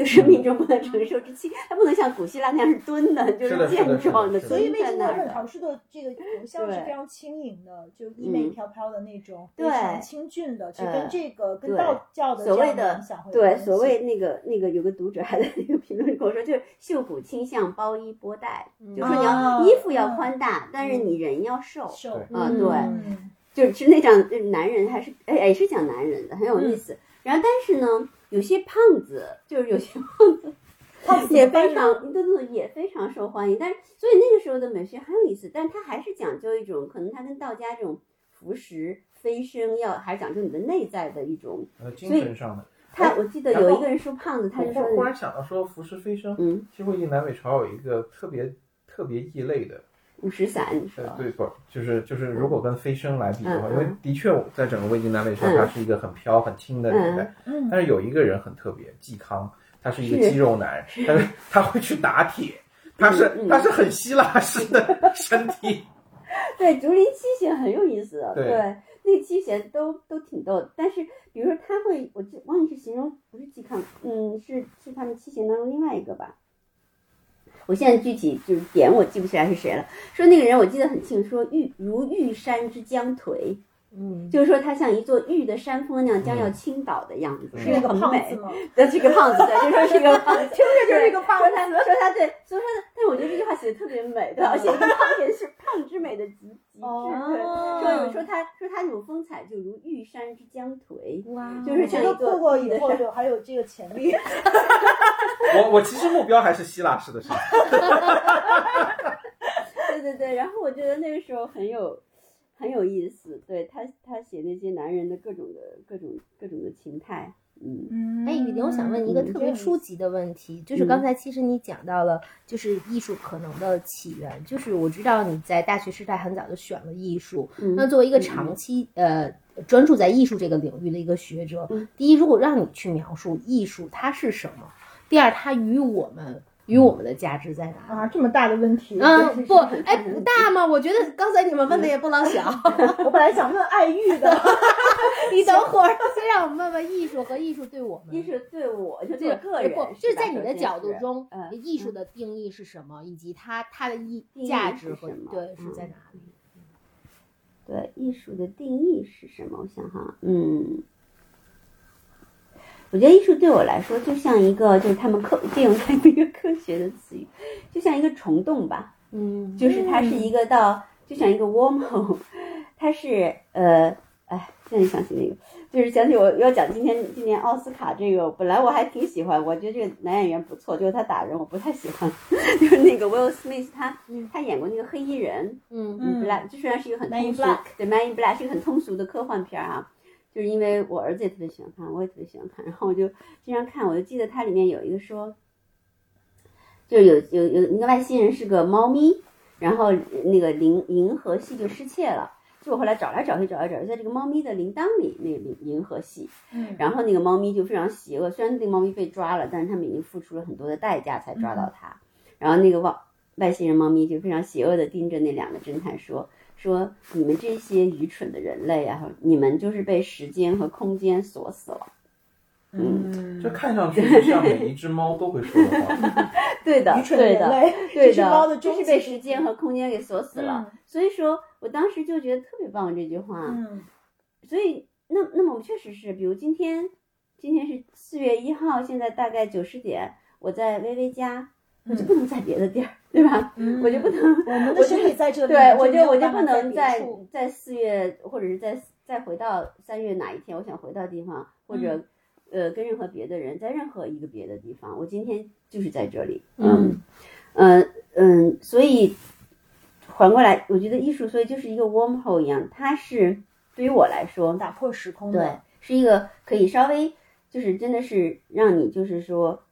就是命中不能承受之轻，它不能像古希腊那样是蹲的，就是健壮的，所以蹲魏晋南在那儿的。这个油香是对非常轻盈的，就衣袂嗯飘飘的那种，对非常清俊的，其实跟呃这个跟道教的这样所谓的影响会对，所谓那个那个有个读者还在那个评论里跟我说，就是袖骨倾向包衣波带，就是说你要啊衣服要宽大，但是你人要瘦。瘦啊，嗯对，嗯就是是那讲男人还是哎也是讲男人的，很有嗯意思。然后但是呢，有些胖子就是有些胖子 胖子也非常对对对也非常受欢迎，但是所以那个时候的美学很有意思，但它还是讲究一种可能它跟道家这种服食飞升要还是讲究你的内在的一种。呃，精神上的。他我记得有一个人说胖子，他就说我忽忽然想到说，服食飞升，嗯其实南北朝有一个特别特别异类的，五十散，你说呃，对，不就是就是如果跟飞升来比的话，嗯因为的确在整个魏晋南北朝，嗯。它是一个很飘很轻的年代，嗯。但是有一个人很特别，嵇康，他是一个肌肉男，但是他会去打铁，他是他是很希腊式的 身体，对竹林七贤很有意思的，对。对，那七贤都都挺逗的。但是比如说他会，我记忘记是形容不是嵇康，嗯，是是他们七贤当中另外一个吧。我现在具体就是点我记不起来是谁了。说那个人我记得很清，说玉如玉山之将颓，嗯，就是说他像一座玉的山峰那样将要倾倒的样子，嗯是一个很美胖子。吗？对，是个胖子，对，就说是一个胖子，听着就是一个胖说他子。说他对，说他的，但是我觉得这句话写的特别美，对，吧？写一个胖也是胖之美的极极致，对，说说他说他那种风采就如玉山之将颓，哇，就是我觉得过过以后有还有这个潜力。我我其实目标还是希腊式的身体，对对对，然后我觉得那个时候很有很有意思，对他他写那些男人的各种的各种各种的情态，嗯嗯哎，雨林，我想问你一个特别初级的问题，就是刚才其实你讲到了，就是艺术可能的起源，就是我知道你在大学时代很早就选了艺术，嗯，那作为一个长期呃专注在艺术这个领域的一个学者嗯，第一，如果让你去描述艺术它是什么，第二，它与我们与我们的价值在哪？啊，这么大的问题。嗯，不，哎，不大吗？我觉得刚才你们问的也不老小。我本来想问爱玉的，你等会儿，先让我们问问艺术和艺术对我们。艺术对我就是对个人不，就是在你的角度中嗯，艺术的定义是什么，以及它它的意价值和是什么对是嗯在哪里？对艺术的定义是什么？我想哈，嗯，我觉得艺术对我来说就像一个，就是他们科借用他们一个科学的词语，就像一个虫洞吧，嗯，就是它是一个到，就像一个 wormhole，它是呃，哎，现在想起那个，就是想起我要讲今天今年奥斯卡这个，本来我还挺喜欢，我觉得这个男演员不错，就是他打人我不太喜欢，就是那个 Will Smith，他嗯他演过那个黑衣人，嗯嗯 Black，这虽然是一个很 Man 通俗 Black 对 Man in Black 是一个很通俗的科幻片儿啊，就是因为我儿子也特别喜欢看，我也特别喜欢看，然后我就经常看，我就记得它里面有一个说，就是有有有那个外星人是个猫咪，然后那个银银河系就失窃了。就我后来找来找去找来找去，在这个猫咪的铃铛里，那个银银河系，嗯然后那个猫咪就非常邪恶，虽然那个猫咪被抓了，但是他们已经付出了很多的代价才抓到它。然后那个外外星人猫咪就非常邪恶的盯着那两个侦探说：“说你们这些愚蠢的人类啊，你们就是被时间和空间锁死了。嗯这看上去就像每一只猫都会说的话。”对的，愚蠢的对的，人类，对这是猫的就是被时间和空间给锁死了。嗯所以说我当时就觉得特别棒这句话。嗯。所以那那么我们确实是，比如今天今天是四月一号，现在大概九十点，我在薇薇家，我就不能在别的地儿，对吧？嗯我就不能，我们的身体在这里，对我就我就不能在在四月或者是在再回到三月哪一天，我想回到地方，或者、嗯。呃跟任何别的人在任何一个别的地方，我今天就是在这里，嗯。嗯。嗯，所以反过来，我觉得艺术，所以就是一个 wormhole 一样，它是对于我来说，打破时空对，，是一个可以稍微就是真的是让你就是说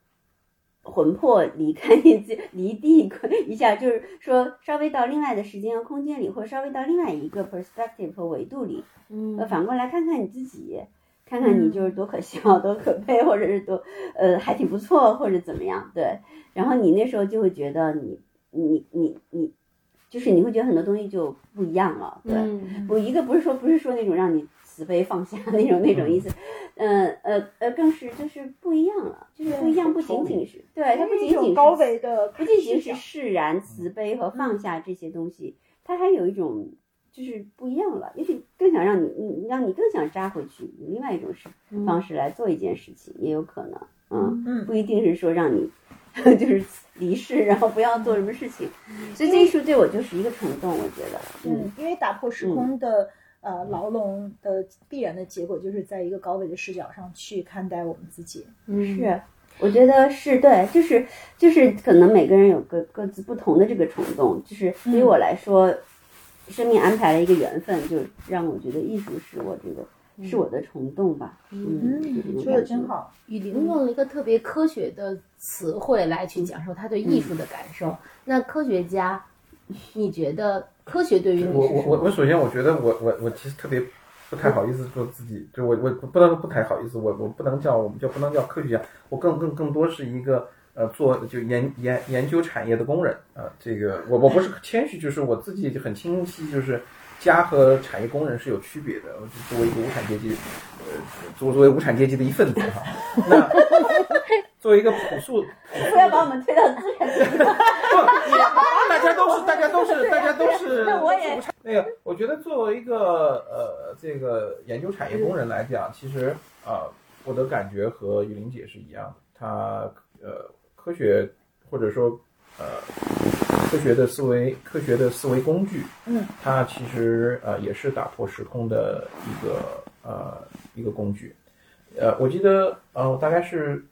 魂魄离开你自 离地一下，就是说稍微到另外的时间和空间里，或稍微到另外一个 perspective 和维度里，呃，嗯反过来看看你自己，看看你就是多可笑、多可悲，或者是多呃还挺不错，或者怎么样，对。然后你那时候就会觉得你你你你，就是你会觉得很多东西就不一样了，对。嗯。我一个不是说不是说那种让你慈悲放下那种那种意思，嗯。呃呃，更是就是不一样了，就是不一样，不仅仅是对它不仅仅是高维的不仅仅是释然、慈悲和放下这些东西，它还有一种就是不一样了，也许更想让你，你让你更想扎回去，以另外一种式方式来做一件事情，也有可能，嗯，嗯。不一定是说让你 就是离世，然后不要做什么事情，所以这一书对我就是一个冲动，我觉得，嗯嗯，因为打破时空的、呃牢笼的必然的结果，就是在一个高维的视角上去看待我们自己。嗯是，我觉得是对，就是就是可能每个人有各各自不同的这个冲动，就是对于我来说，生命安排了一个缘分，就让我觉得艺术是我这个是我的虫洞吧。嗯，说的。真好。雨林用了一个特别科学的词汇来去讲述他对艺术的感受。那科学家，你觉得科学对于你我？我我我首先我觉得我我我其实特别不太好意思说自己，就我我不能不太好意思，我我不能叫我们就不能叫科学家，我更更更多是一个呃做就研研研究产业的工人啊、这个我我不是谦虚，就是我自己就很清晰，就是家和产业工人是有区别的。我就作为一个无产阶级，呃，作作为无产阶级的一份子哈，那 作为一个朴素不要把我们推到资产阶级。不，大家都是，大家都是，大家都是。那我也那个，我觉得作为一个呃，这个研究产业工人来讲，其实啊、我的感觉和雨林姐是一样的。她呃，科学或者说呃，科学的思维，科学的思维工具，嗯，它其实呃也是打破时空的一个呃一个工具。呃，我记得呃，大概是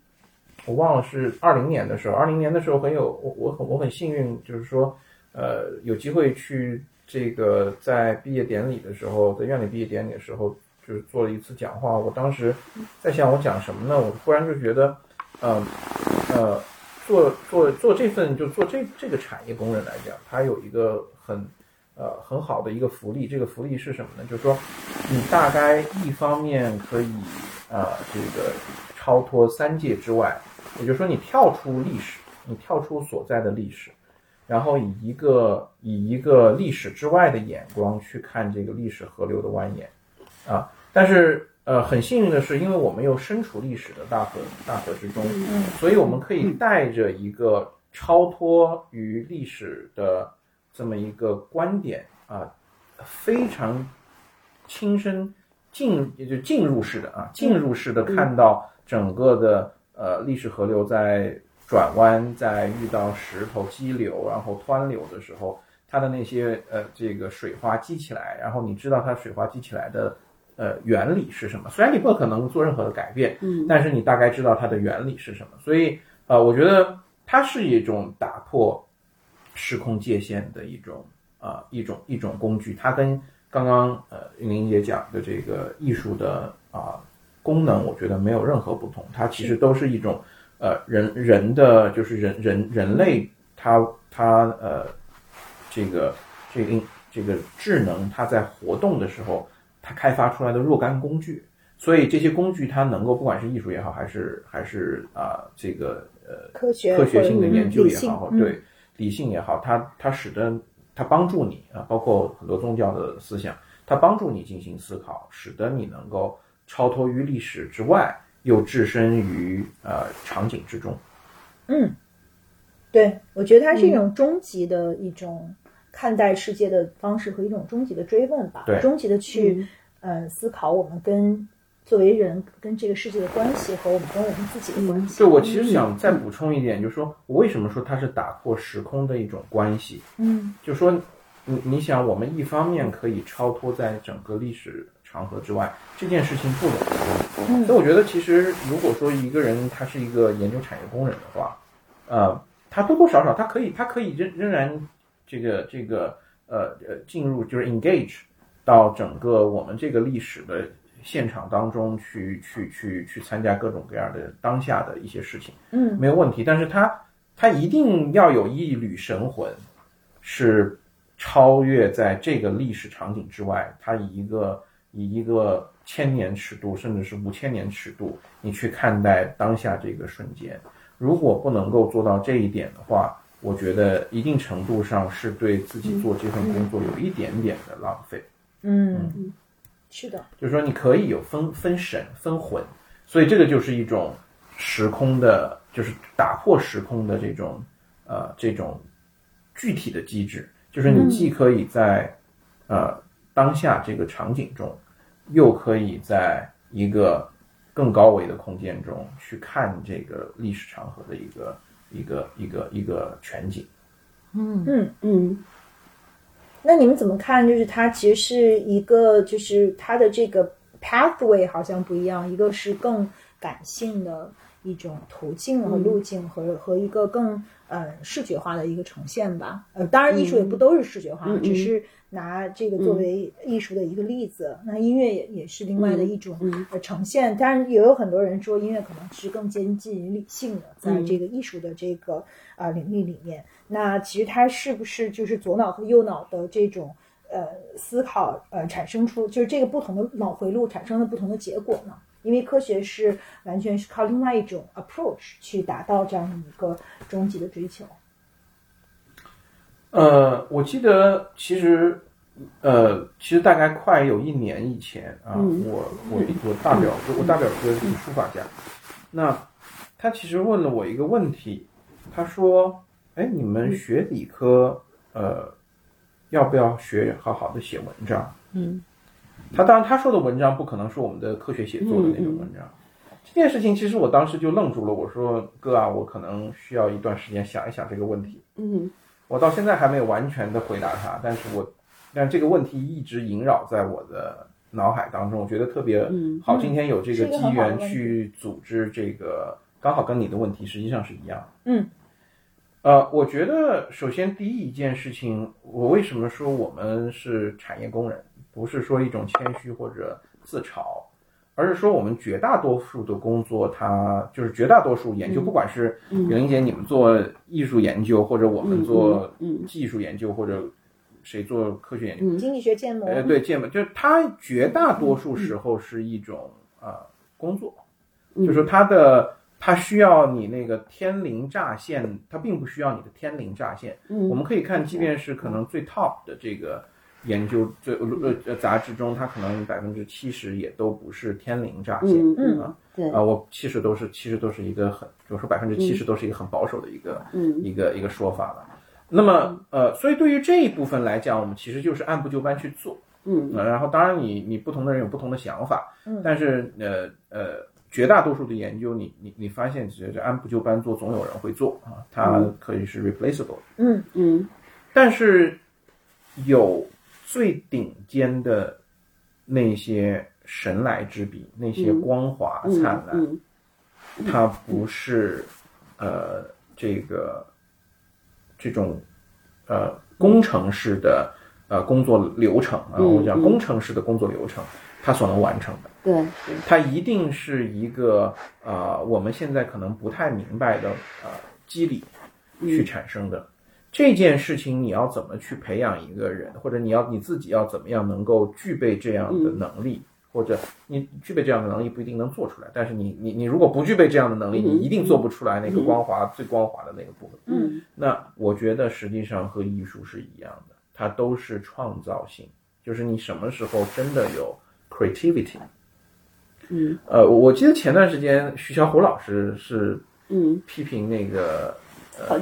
我忘了是二零年的时候，二零年的时候很有我我很我很幸运，就是说呃有机会去这个在毕业典礼的时候，在院里毕业典礼的时候，就是做了一次讲话。我当时在想我讲什么呢？我忽然就觉得，嗯呃做做做这份就做这这个产业工人来讲，他有一个很呃很好的一个福利。这个福利是什么呢？就是说你大概一方面可以呃这个超脱三界之外，也就是说你跳出历史，你跳出所在的历史，然后以一个以一个历史之外的眼光去看这个历史河流的蜿蜒啊。但是呃，很幸运的是，因为我们又身处历史的大河大河之中，嗯所以我们可以带着一个超脱于历史的这么一个观点啊，非常亲身进也就进入式的啊，进入式的看到整个的呃历史河流在转弯，在遇到石头激流，然后湍流的时候，它的那些呃这个水花激起来，然后你知道它水花激起来的呃原理是什么？虽然你不可能做任何的改变，嗯但是你大概知道它的原理是什么。所以呃，我觉得它是一种打破时空界限的一种啊、一种一种工具。它跟刚刚呃云林姐讲的这个艺术的啊、功能，我觉得没有任何不同。它其实都是一种呃人人的就是人人人类它它呃这个这个这个智能它在活动的时候，它开发出来的若干工具。所以这些工具它能够不管是艺术也好，还是还是啊、这个呃科学科学性的研究也好，嗯对理性也好，它它使得它帮助你啊，包括很多宗教的思想，它帮助你进行思考，使得你能够超脱于历史之外，又置身于呃场景之中。嗯，对，我觉得它是一种终极的一种看待世界的方式和一种终极的追问吧，对终极的去、呃思考我们跟作为人跟这个世界的关系和我们跟我们自己的关系。对我其实想再补充一点，就是说我为什么说它是打破时空的一种关系？嗯就是说，你你想，我们一方面可以超脱在整个历史长河之外，这件事情不容易。嗯所以我觉得，其实如果说一个人他是一个研究产业工人的话，呃，他多多少少他可以他可以仍仍然这个这个呃呃进入就是 engage 到整个我们这个历史的现场当中去去去去参加各种各样的当下的一些事情。嗯没有问题，但是他他一定要有一缕神魂，是超越在这个历史场景之外，他以一个以一个千年尺度，甚至是五千年尺度，你去看待当下这个瞬间。如果不能够做到这一点的话，我觉得一定程度上是对自己做这份工作有一点点的浪费。嗯，是的，就是说你可以有分分神分混，所以这个就是一种时空的，就是打破时空的这种呃这种具体的机制，就是你既可以在、呃当下这个场景中，又可以在一个更高维的空间中去看这个历史长河的一个一个一个一个全景。嗯嗯。嗯那你们怎么看？就是它其实是一个，就是它的这个 pathway 好像不一样，一个是更感性的一种途径和路径和，和一个更呃视觉化的一个呈现吧。呃，当然艺术也不都是视觉化，只是拿这个作为艺术的一个例子。那音乐也也是另外的一种呈现，当然也有很多人说音乐可能是更接近于理性的，在这个艺术的这个啊、呃领域里面。那其实它是不是就是左脑和右脑的这种呃思考呃产生出就是这个不同的脑回路产生了不同的结果呢？因为科学是完全是靠另外一种 approach 去达到这样的一个终极的追求。呃，我记得其实，呃，其实大概快有一年以前啊，嗯。我我我大表哥，我大表哥是书法家，那他其实问了我一个问题，他说：“哎，你们学理科，呃，要不要学好好的写文章？”嗯他当然他说的文章不可能是我们的科学写作的那种文章。这件事情其实我当时就愣住了，我说：“哥啊，我可能需要一段时间想一想这个问题。”嗯我到现在还没有完全的回答他，但是我，但这个问题一直萦绕在我的脑海当中，我觉得特别嗯好。今天有这个机缘去组织这个，刚好跟你的问题实际上是一样。嗯，呃，我觉得首先第一一件事情，我为什么说我们是产业工人，不是说一种谦虚或者自嘲，而是说我们绝大多数的工作，它就是绝大多数研究，不管是嗯。袁玲姐你们做艺术研究，或者我们做嗯技术研究，或者谁做科学研究，嗯。经济学建模，呃，对，建模就是它绝大多数时候是一种呃工作，就是说它的它需要你那个天灵乍现，它并不需要你的天灵乍现。嗯。我们可以看，即便是可能最 top 的这个研究最呃呃杂志中，它可能百分之七十也都不是天灵乍现。嗯嗯啊对啊，我其实都是其实都是一个很，就是说百分之七十都是一个很保守的一个嗯一个一个说法了。那么呃，所以对于这一部分来讲，我们其实就是按部就班去做。嗯呃，然后当然你你不同的人有不同的想法，嗯但是呃呃，绝大多数的研究你你你发现，只是按部就班做，总有人会做啊，它可以是 replaceable。嗯嗯但是有最顶尖的那些神来之笔，那些嗯光华嗯灿烂，嗯它不是呃这个这种呃工程式的呃工作流程啊，嗯我讲嗯。工程式的工作流程，它所能完成的，对对。它一定是一个呃我们现在可能不太明白的呃机理去产生的。这件事情你要怎么去培养一个人，或者你要你自己要怎么样能够具备这样的能力，或者你具备这样的能力不一定能做出来，但是你你你如果不具备这样的能力，你一定做不出来那个光滑、最光滑的那个部分。嗯。那我觉得实际上和艺术是一样的，它都是创造性，就是你什么时候真的有 creativity。嗯。呃，我记得前段时间徐小虎老师是嗯，批评那个好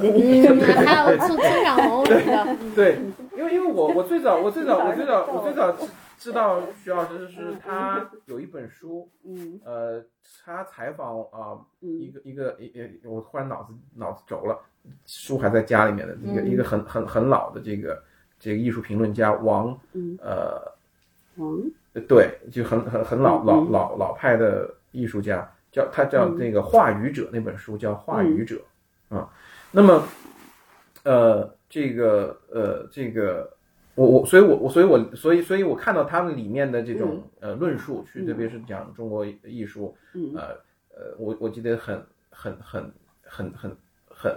经嗯 理，，还有宋村长红那个，对，因为因为我我最早我最早我最早我最早知知道徐老师是他有一本书，嗯。呃，他采访啊、一嗯个一个一一，我忽然脑子脑子轴了，书还在家里面的一个、嗯。一个很很很老的这个这个艺术评论家王嗯。呃王？对，就很很很老老嗯。老老派的艺术家，叫他叫那个《话语者》那本书叫《话语者》啊。那么，呃，这个呃，这个我我，所以我我所以我所以所以我看到他们里面的这种呃论述，去特别是讲中国艺术，嗯。呃呃，我我记得很很很很很很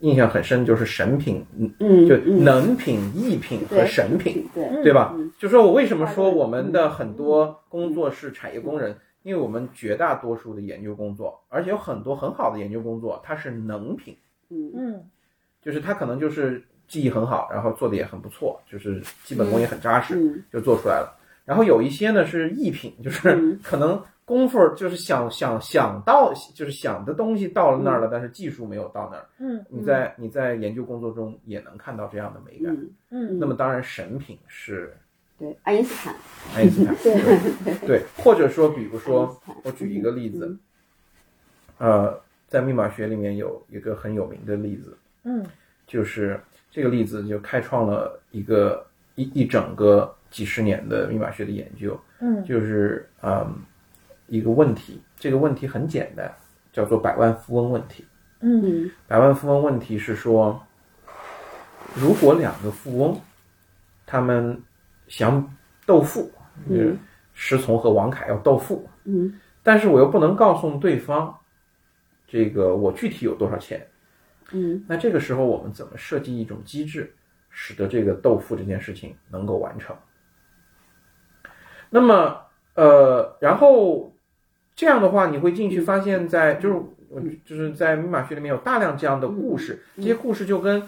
印象很深，就是神品，嗯就能品、艺品和神品。对。对吧嗯？就说我为什么说我们的很多工作是产业工人，因为我们绝大多数的研究工作，而且有很多很好的研究工作，它是能品，嗯。嗯。就是他可能就是技艺很好，然后做的也很不错，就是基本功也很扎实，嗯。就做出来了。然后有一些呢是艺品，就是嗯。可能功夫就是想想想到，就是想的东西到了那儿了，但是技术没有到那儿。嗯你在你在研究工作中也能看到这样的美感。嗯。嗯。那么当然，神品是对，爱因斯坦，爱因斯坦，对。对。对，或者说，比如说，我举一个例子嗯，呃，在密码学里面有一个很有名的例子，嗯。就是这个例子就开创了一个一一整个几十年的密码学的研究，嗯。就是嗯一个问题，这个问题很简单，叫做百万富翁问题。嗯。嗯。百万富翁问题是说，如果两个富翁他们想斗富，嗯，石从和王凯要斗富，嗯。但是我又不能告诉对方，这个我具体有多少钱。嗯那这个时候我们怎么设计一种机制，使得这个豆腐这件事情能够完成？那么，呃，然后这样的话，你会进去发现在，就是我就是在密码学里面有大量这样的故事，这些故事就跟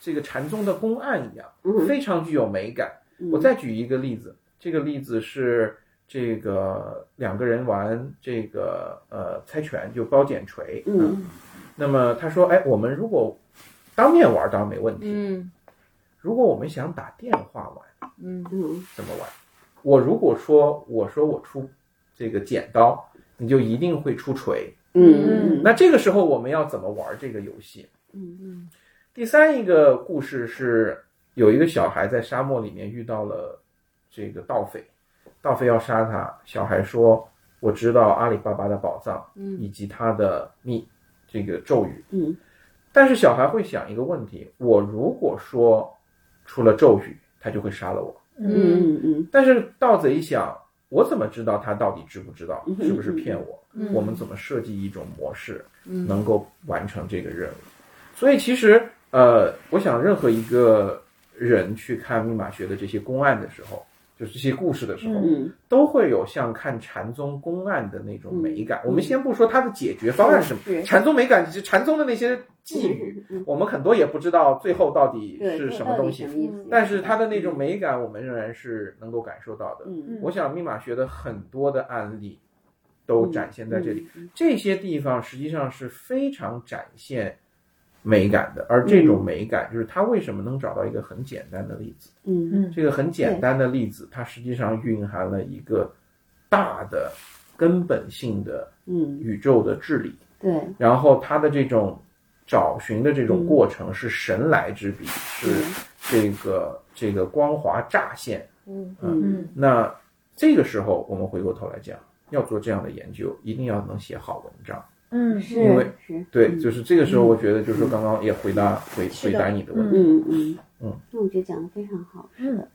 这个禅宗的公案一样，嗯非常具有美感。我再举一个例子，这个例子是这个两个人玩这个呃猜拳，就包剪锤，嗯。那么他说，哎，我们如果当面玩当然没问题，嗯。如果我们想打电话玩嗯嗯。怎么玩？我如果说我说我出这个剪刀，你就一定会出锤。嗯。嗯。那这个时候我们要怎么玩这个游戏？嗯嗯。第三一个故事是有一个小孩在沙漠里面遇到了这个盗匪，盗匪要杀他，小孩说我知道阿里巴巴的宝藏，嗯以及他的密这个咒语，嗯但是小孩会想一个问题：我如果说出了咒语，他就会杀了我。嗯嗯但是盗贼一想，我怎么知道他到底知不知道，嗯是不是骗我？嗯我们怎么设计一种模式，嗯能够完成这个任务？所以其实，呃，我想任何一个人去看密码学的这些公案的时候，就是这些故事的时候，嗯。都会有像看禅宗公案的那种美感。我们先不说它的解决方案是什么，是禅宗美感就是禅宗的那些寄语，嗯我们很多也不知道最后到底是什么东西？但是它的那种美感，我们仍然是能够感受到的。嗯。我想密码学的很多的案例都展现在这里，嗯。这些地方实际上是非常展现美感的。而这种美感，就是它为什么能找到一个很简单的例子？嗯嗯这个很简单的例子，它实际上蕴含了一个大的根本性的嗯宇宙的治理。对然后它的这种找寻的这种过程是神来之笔，是这个这个光华乍现。嗯嗯那这个时候，我们回过头来讲，要做这样的研究，一定要能写好文章。嗯是因为是对，就是这个时候，我觉得就是刚刚也回答回回答你的问题。嗯嗯嗯，那我觉得讲的非常好。嗯，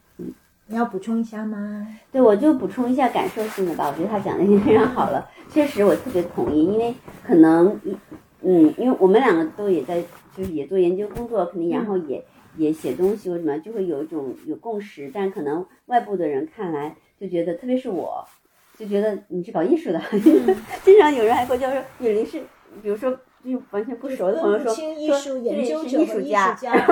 你要补充一下吗？对，我就补充一下感受性的吧，我觉得他讲的已经非常好了。确实，我特别同意，因为可能，嗯，因为我们两个都也在，就是也做研究工作，肯定然后也、也写东西或什么，就会有一种有共识，但可能外部的人看来就觉得，特别是我，就觉得你是搞艺术的，经常有人还会叫说雨林是，比如说就完全不熟的朋友说说术研究者艺术是艺术家，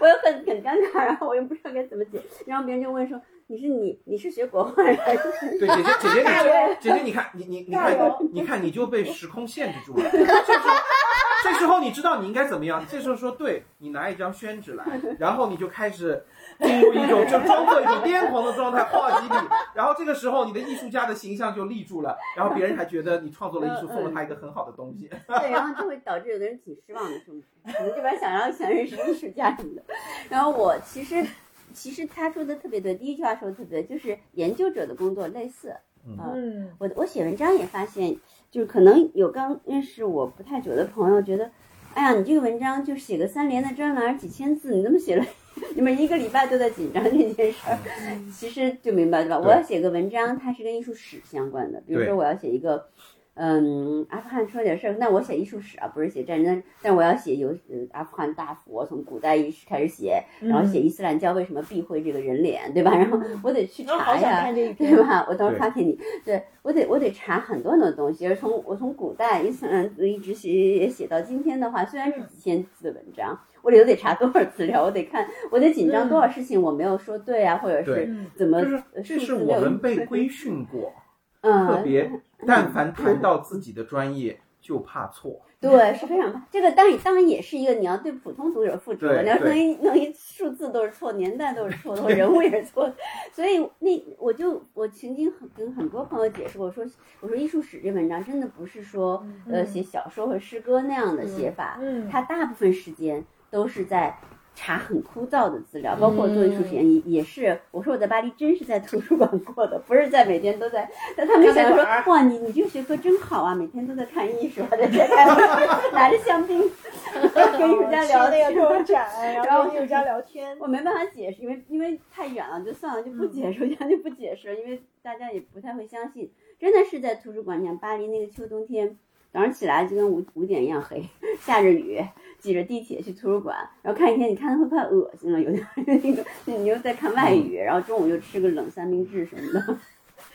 我又很很尴尬，然后我又不知道该怎么解，然后别人就问说你是你你是学国画还是？对，姐姐姐姐你姐姐你看你你你看你看你就被时空限制住了。这时候你知道你应该怎么样？这时候说对你拿一张宣纸来，然后你就开始进入一种就装作一种癫狂的状态，画几笔，然后这个时候你的艺术家的形象就立住了，然后别人还觉得你创作了艺术，送了他一个很好的东西。对，然后就会导致有的人挺失望的，说可能这边想让想认识艺术家什么的。然后我其实其实他说的特别对，第一句话说的特别对，就是研究者的工作类似。啊嗯我我写文章也发现，就是可能有刚认识我不太久的朋友觉得，哎呀，你这个文章就写个三联的专栏，几千字，你怎么写了，你们一个礼拜都在紧张这件事儿，其实就明白对吧？我要写个文章，它是跟艺术史相关的，比如说我要写一个。嗯，阿富汗出了点事儿，那我写艺术史啊，不是写战争，但我要写有呃阿富汗大佛从古代一开始写，然后写伊斯兰教为什么避讳这个人脸，对吧？然后我得去我好想查呀，看这一篇对。吧？我到时候发给你。对我得我得查很多很多东西，而从我从古代伊斯兰一直写写写到今天的话，虽然是几千字的文章，我里头得查多少资料，我得看，我得紧张多少事情我没有说对啊，或者是怎么就是呃这是我们被规训过，嗯特嗯，别但凡谈到自己的专业就怕错。对，是非常怕。这个当然当然也是一个你要对普通读者负责，对你要对弄一弄一数字都是错，年代都是错的，或人物也是错的，所以那我就我曾经很跟很多朋友解释过，我说我说艺术史这文章真的不是说呃写小说和诗歌那样的写法，嗯它大部分时间都是在。查很枯燥的资料，包括做艺术实验也也是。我说我在巴黎真是在图书馆过的，不是在每天都在。但他们想说，哇，你你这个学科真好啊，每天都在看艺术，还在这看，拿着香槟跟艺术家聊那个天。特种展，然然后后跟艺术家聊天。我没办法解释，因为因为太远了，就算了，就不解释，我讲就不解释了，因为大家也不太会相信。真的是在图书馆，你看巴黎那个秋冬天，早上起来就跟五五点一样黑，下着雨，挤着地铁去图书馆，然后看一天，你看会快恶心了，有点 那个，你又在看外语，然后中午又吃个冷三明治什么的。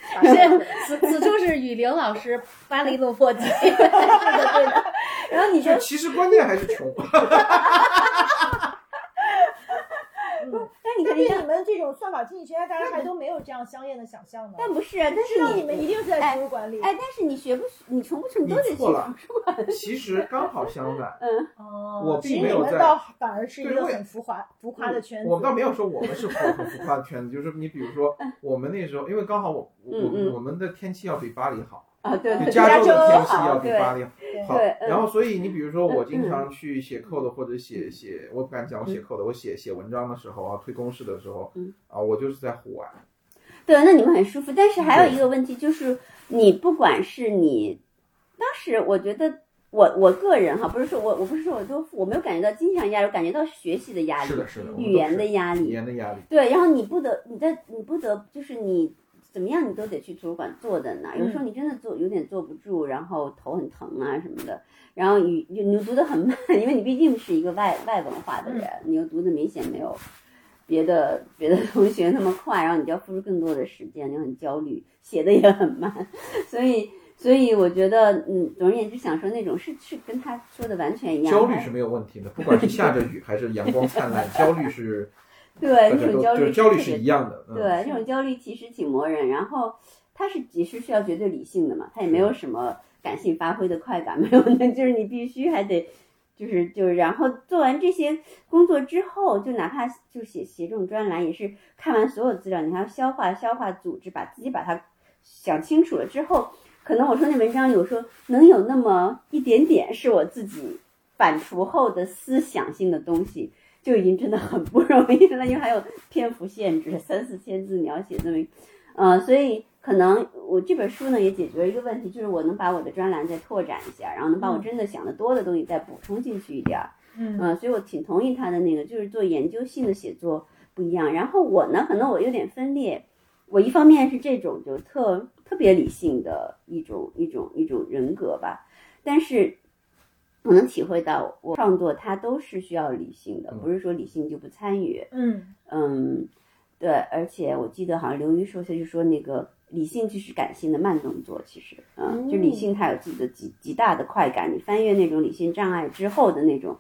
此此处是雨玲老师巴黎落魄记。对的对的，然后你就就其实关键还是穷。但你看你像你们这种算法经济学家，大家还都没有这样香艳的想象呢。但不是啊，但知道是你们一定是在图书馆里。哎，但是你学不你穷不穷你都得去图书馆。其实刚好相反，嗯，哦，我其实并没有在你们倒反而是一个很浮华浮夸的圈子。我们倒没有说我们是很很浮夸的圈子，就是你比如说我们那时候，因为刚好我我我们的天气要比巴黎好，啊，对对，加州的天气要比巴黎好然后所以你比如说我经常去写 code 或者写写，我不敢讲我写 code，我写写文章的时候啊，推公式的时候嗯啊，我就是在户外。对，那你们很舒服。但是还有一个问题就是，你不管是你，当时我觉得我我个人哈，不是说我我不是说我都我没有感觉到经济上压力，我感觉到学习的压力，是的，是的，语言的压力语。言的压力。对，然后你不得你在你不得就是你怎么样你都得去图书馆坐在那儿，有时候你真的坐有点坐不住，然后头很疼啊什么的，然后你你又读得很慢，因为你毕竟是一个外外文化的人，你又读的明显没有别的别的同学那么快，然后你就要付出更多的时间，你很焦虑，写的也很慢，所以。所以我觉得，嗯，总而言之，想说那种是是跟他说的完全一样。焦虑是没有问题的，不管是下着雨还是阳光灿烂，焦虑是对那种焦虑，就是焦虑是一样的。嗯、对，这种焦虑其实挺磨人，然后它是也是需要绝对理性的嘛，它也没有什么感性发挥的快感，没有那就是你必须还得。就是就是，然后做完这些工作之后，就哪怕就写写这种专栏，也是看完所有资料，你还要消化消化、组织，把自己把它想清楚了之后，可能我说那文章有时候能有那么一点点是我自己反刍后的思想性的东西，就已经真的很不容易了，因为还有篇幅限制，三四千字你要写这么，呃，所以可能我这本书呢也解决了一个问题，就是我能把我的专栏再拓展一下，然后能把我真的想的多的东西再补充进去一点儿，嗯嗯、所以我挺同意他的那个，就是做研究性的写作不一样。然后我呢，可能我有点分裂，我一方面是这种就特特别理性的一种一种一种人格吧，但是我能体会到我创作它都是需要理性的，嗯不是说理性就不参与。嗯嗯，对，而且我记得好像刘瑜说他就说那个理性就是感性的慢动作，其实，嗯，就理性它有自己的极极大的快感，你翻越那种理性障碍之后的那种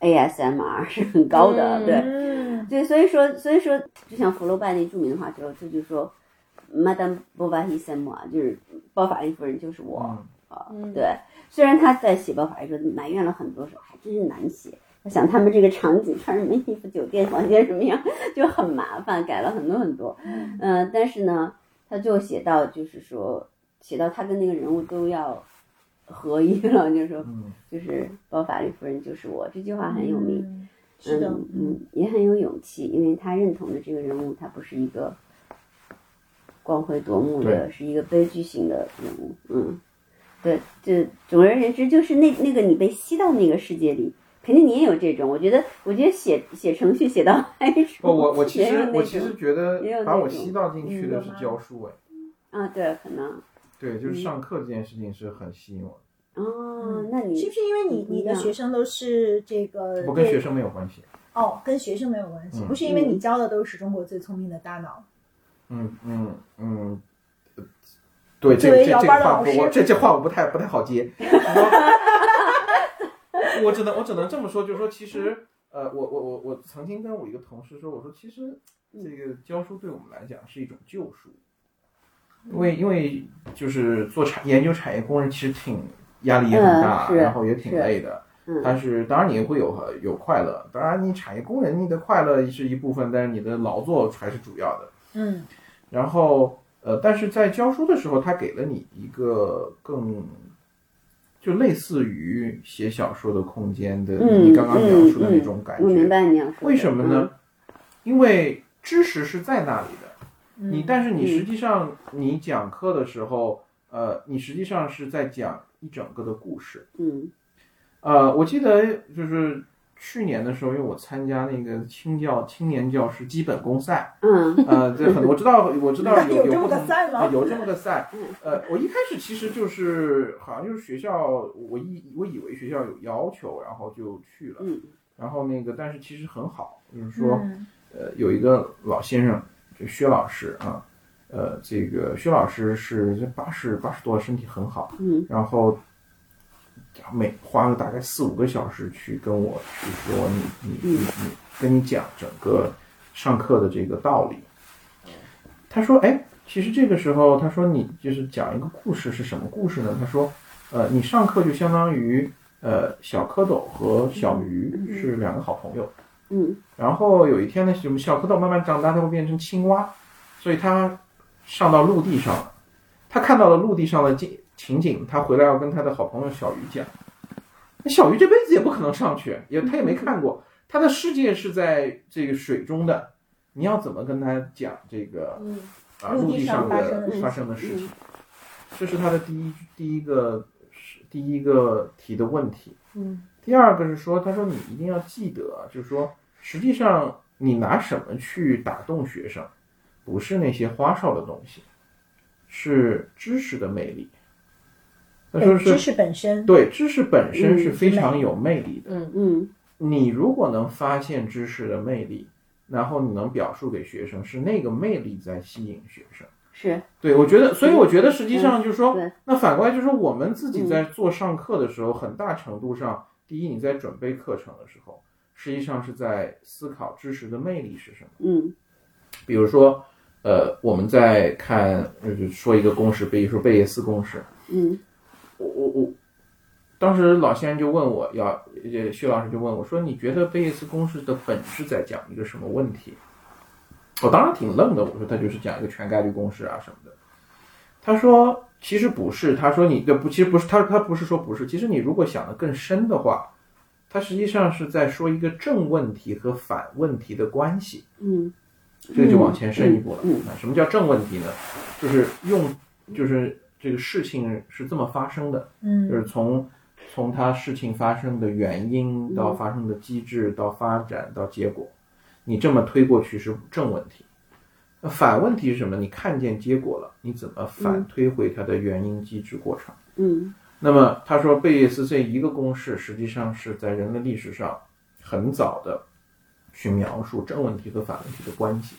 ASMR 是很高的，嗯对。嗯对，所以说，所以说，就像福楼拜那著名的话就他就说，Madame Bovary c'est moi，就是包法利夫人就是我。嗯啊，嗯对，虽然他在写包法利说埋怨了很多时候，还真是难写。我想他们这个场景穿什么衣服，酒店房间什么样，就很麻烦，改了很多很多。嗯、但是呢，他最后写到就是说，写到他跟那个人物都要合一了，就是说，嗯，就是包法利夫人就是我，这句话很有名。嗯是的，嗯嗯，也很有勇气，因为他认同的这个人物，他不是一个光辉夺目的，是一个悲剧性的人物。嗯，对，就总而言之，就是那那个你被吸到那个世界里，肯定你也有这种。我觉得，我觉得写写程序写到嗨处，不，我我其实我其实觉得把我吸到进去的是嗯教书哎，啊，对，可能对，就是嗯上课这件事情是很吸引我的。哦，那你是不是因为你你的学生都是这个？我跟学生没有关系。哦，跟学生没有关系，嗯不是因为你教的都是中国最聪明的大脑。嗯嗯嗯，呃对，这这这个话不，我这这话我不太不太好接。我只能我只能这么说，就是说，其实呃，我我我我曾经跟我一个同事说，我说其实这个教书对我们来讲是一种救赎，因为因为就是做产研究产业工人其实挺压力也很大，嗯然后也挺累的。嗯但是当然你也会有有快乐，当然你产业工人你的快乐是一部分，但是你的劳作才是主要的。嗯然后呃，但是在教书的时候，他给了你一个更就类似于写小说的空间的，嗯你刚刚描述的那种感觉。我明白你要说。为什么呢？因为知识是在那里的，嗯你但是你实际上你讲课的时候，呃，你实际上是在讲一整个的故事。嗯？呃，我记得就是去年的时候，因为我参加那个青教青年教师基本功赛，嗯嗯呃，这很我知道我知道有 有这么不同个赛吗啊有这么个赛嗯。呃，我一开始其实就是好像就是学校，我以我以为学校有要求，然后就去了。嗯然后那个，但是其实很好，就是说，嗯呃，有一个老先生，就薛老师啊，呃，这个薛老师是八十八十多，身体很好，嗯然后每花了大概四五个小时去跟我去说你你你你跟你讲整个上课的这个道理。他说：“哎，其实这个时候，他说你就是讲一个故事是什么故事呢？他说，呃，你上课就相当于呃小蝌蚪和小鱼是两个好朋友。嗯然后有一天呢，什么小蝌蚪慢慢长大，它会变成青蛙，所以它上到陆地上了。他看到了陆地上的景情景，他回来要跟他的好朋友小鱼讲。那小鱼这辈子也不可能上去，也他也没看过，他的世界是在这个水中的。你要怎么跟他讲这个嗯啊陆陆地上的发生的事情？这是他的第一第一个是第一个提的问题。嗯第二个是说，他说你一定要记得啊，就是说，实际上你拿什么去打动学生，不是那些花哨的东西，是知识的魅力。他说是知识本身，对知识本身是嗯非常有魅力的。嗯嗯。你如果能发现知识的魅力，然后你能表述给学生，是那个魅力在吸引学生。是。对，我觉得，所以我觉得实际上就是说，那反过来就是说，我们自己在做上课的时候，很大程度上，第一，你在准备课程的时候，实际上是在思考知识的魅力是什么。嗯。比如说，呃，我们在看，就是说一个公式，比如说贝叶斯公式，嗯我我我，当时老先生就问我要，呃，薛老师就问我说，你觉得贝叶斯公式的本质在讲一个什么问题？我当然挺愣的，我说他就是讲一个全概率公式啊什么的。他说其实不是，他说你的不，其实不是，他他不是说不是，其实你如果想的更深的话，他实际上是在说一个正问题和反问题的关系。嗯这个就往前深一步了。嗯那什么叫正问题呢？就是用，就是这个事情是这么发生的，就嗯是从从它事情发生的原因到发生的机制到发展到结果，你这么推过去是正问题。那反问题是什么？你看见结果了，你怎么反推回它的原因机制过程？嗯那么他说贝叶斯这一个公式实际上是在人类历史上很早的去描述正问题和反问题的关系。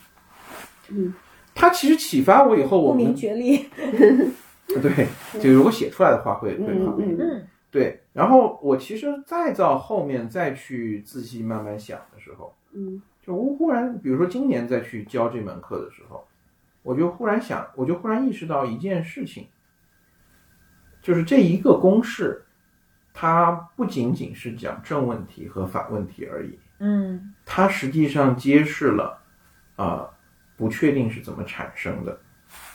嗯，他其实启发我以后，我们觉厉，对就如果写出来的话会会嗯好一点。嗯嗯对，然后我其实再到后面再去仔细慢慢想的时候，嗯。就我忽然，比如说今年再去教这门课的时候，我就忽然想，我就忽然意识到一件事情，就是这一个公式，它不仅仅是讲正问题和反问题而已，嗯它实际上揭示了啊、不确定是怎么产生的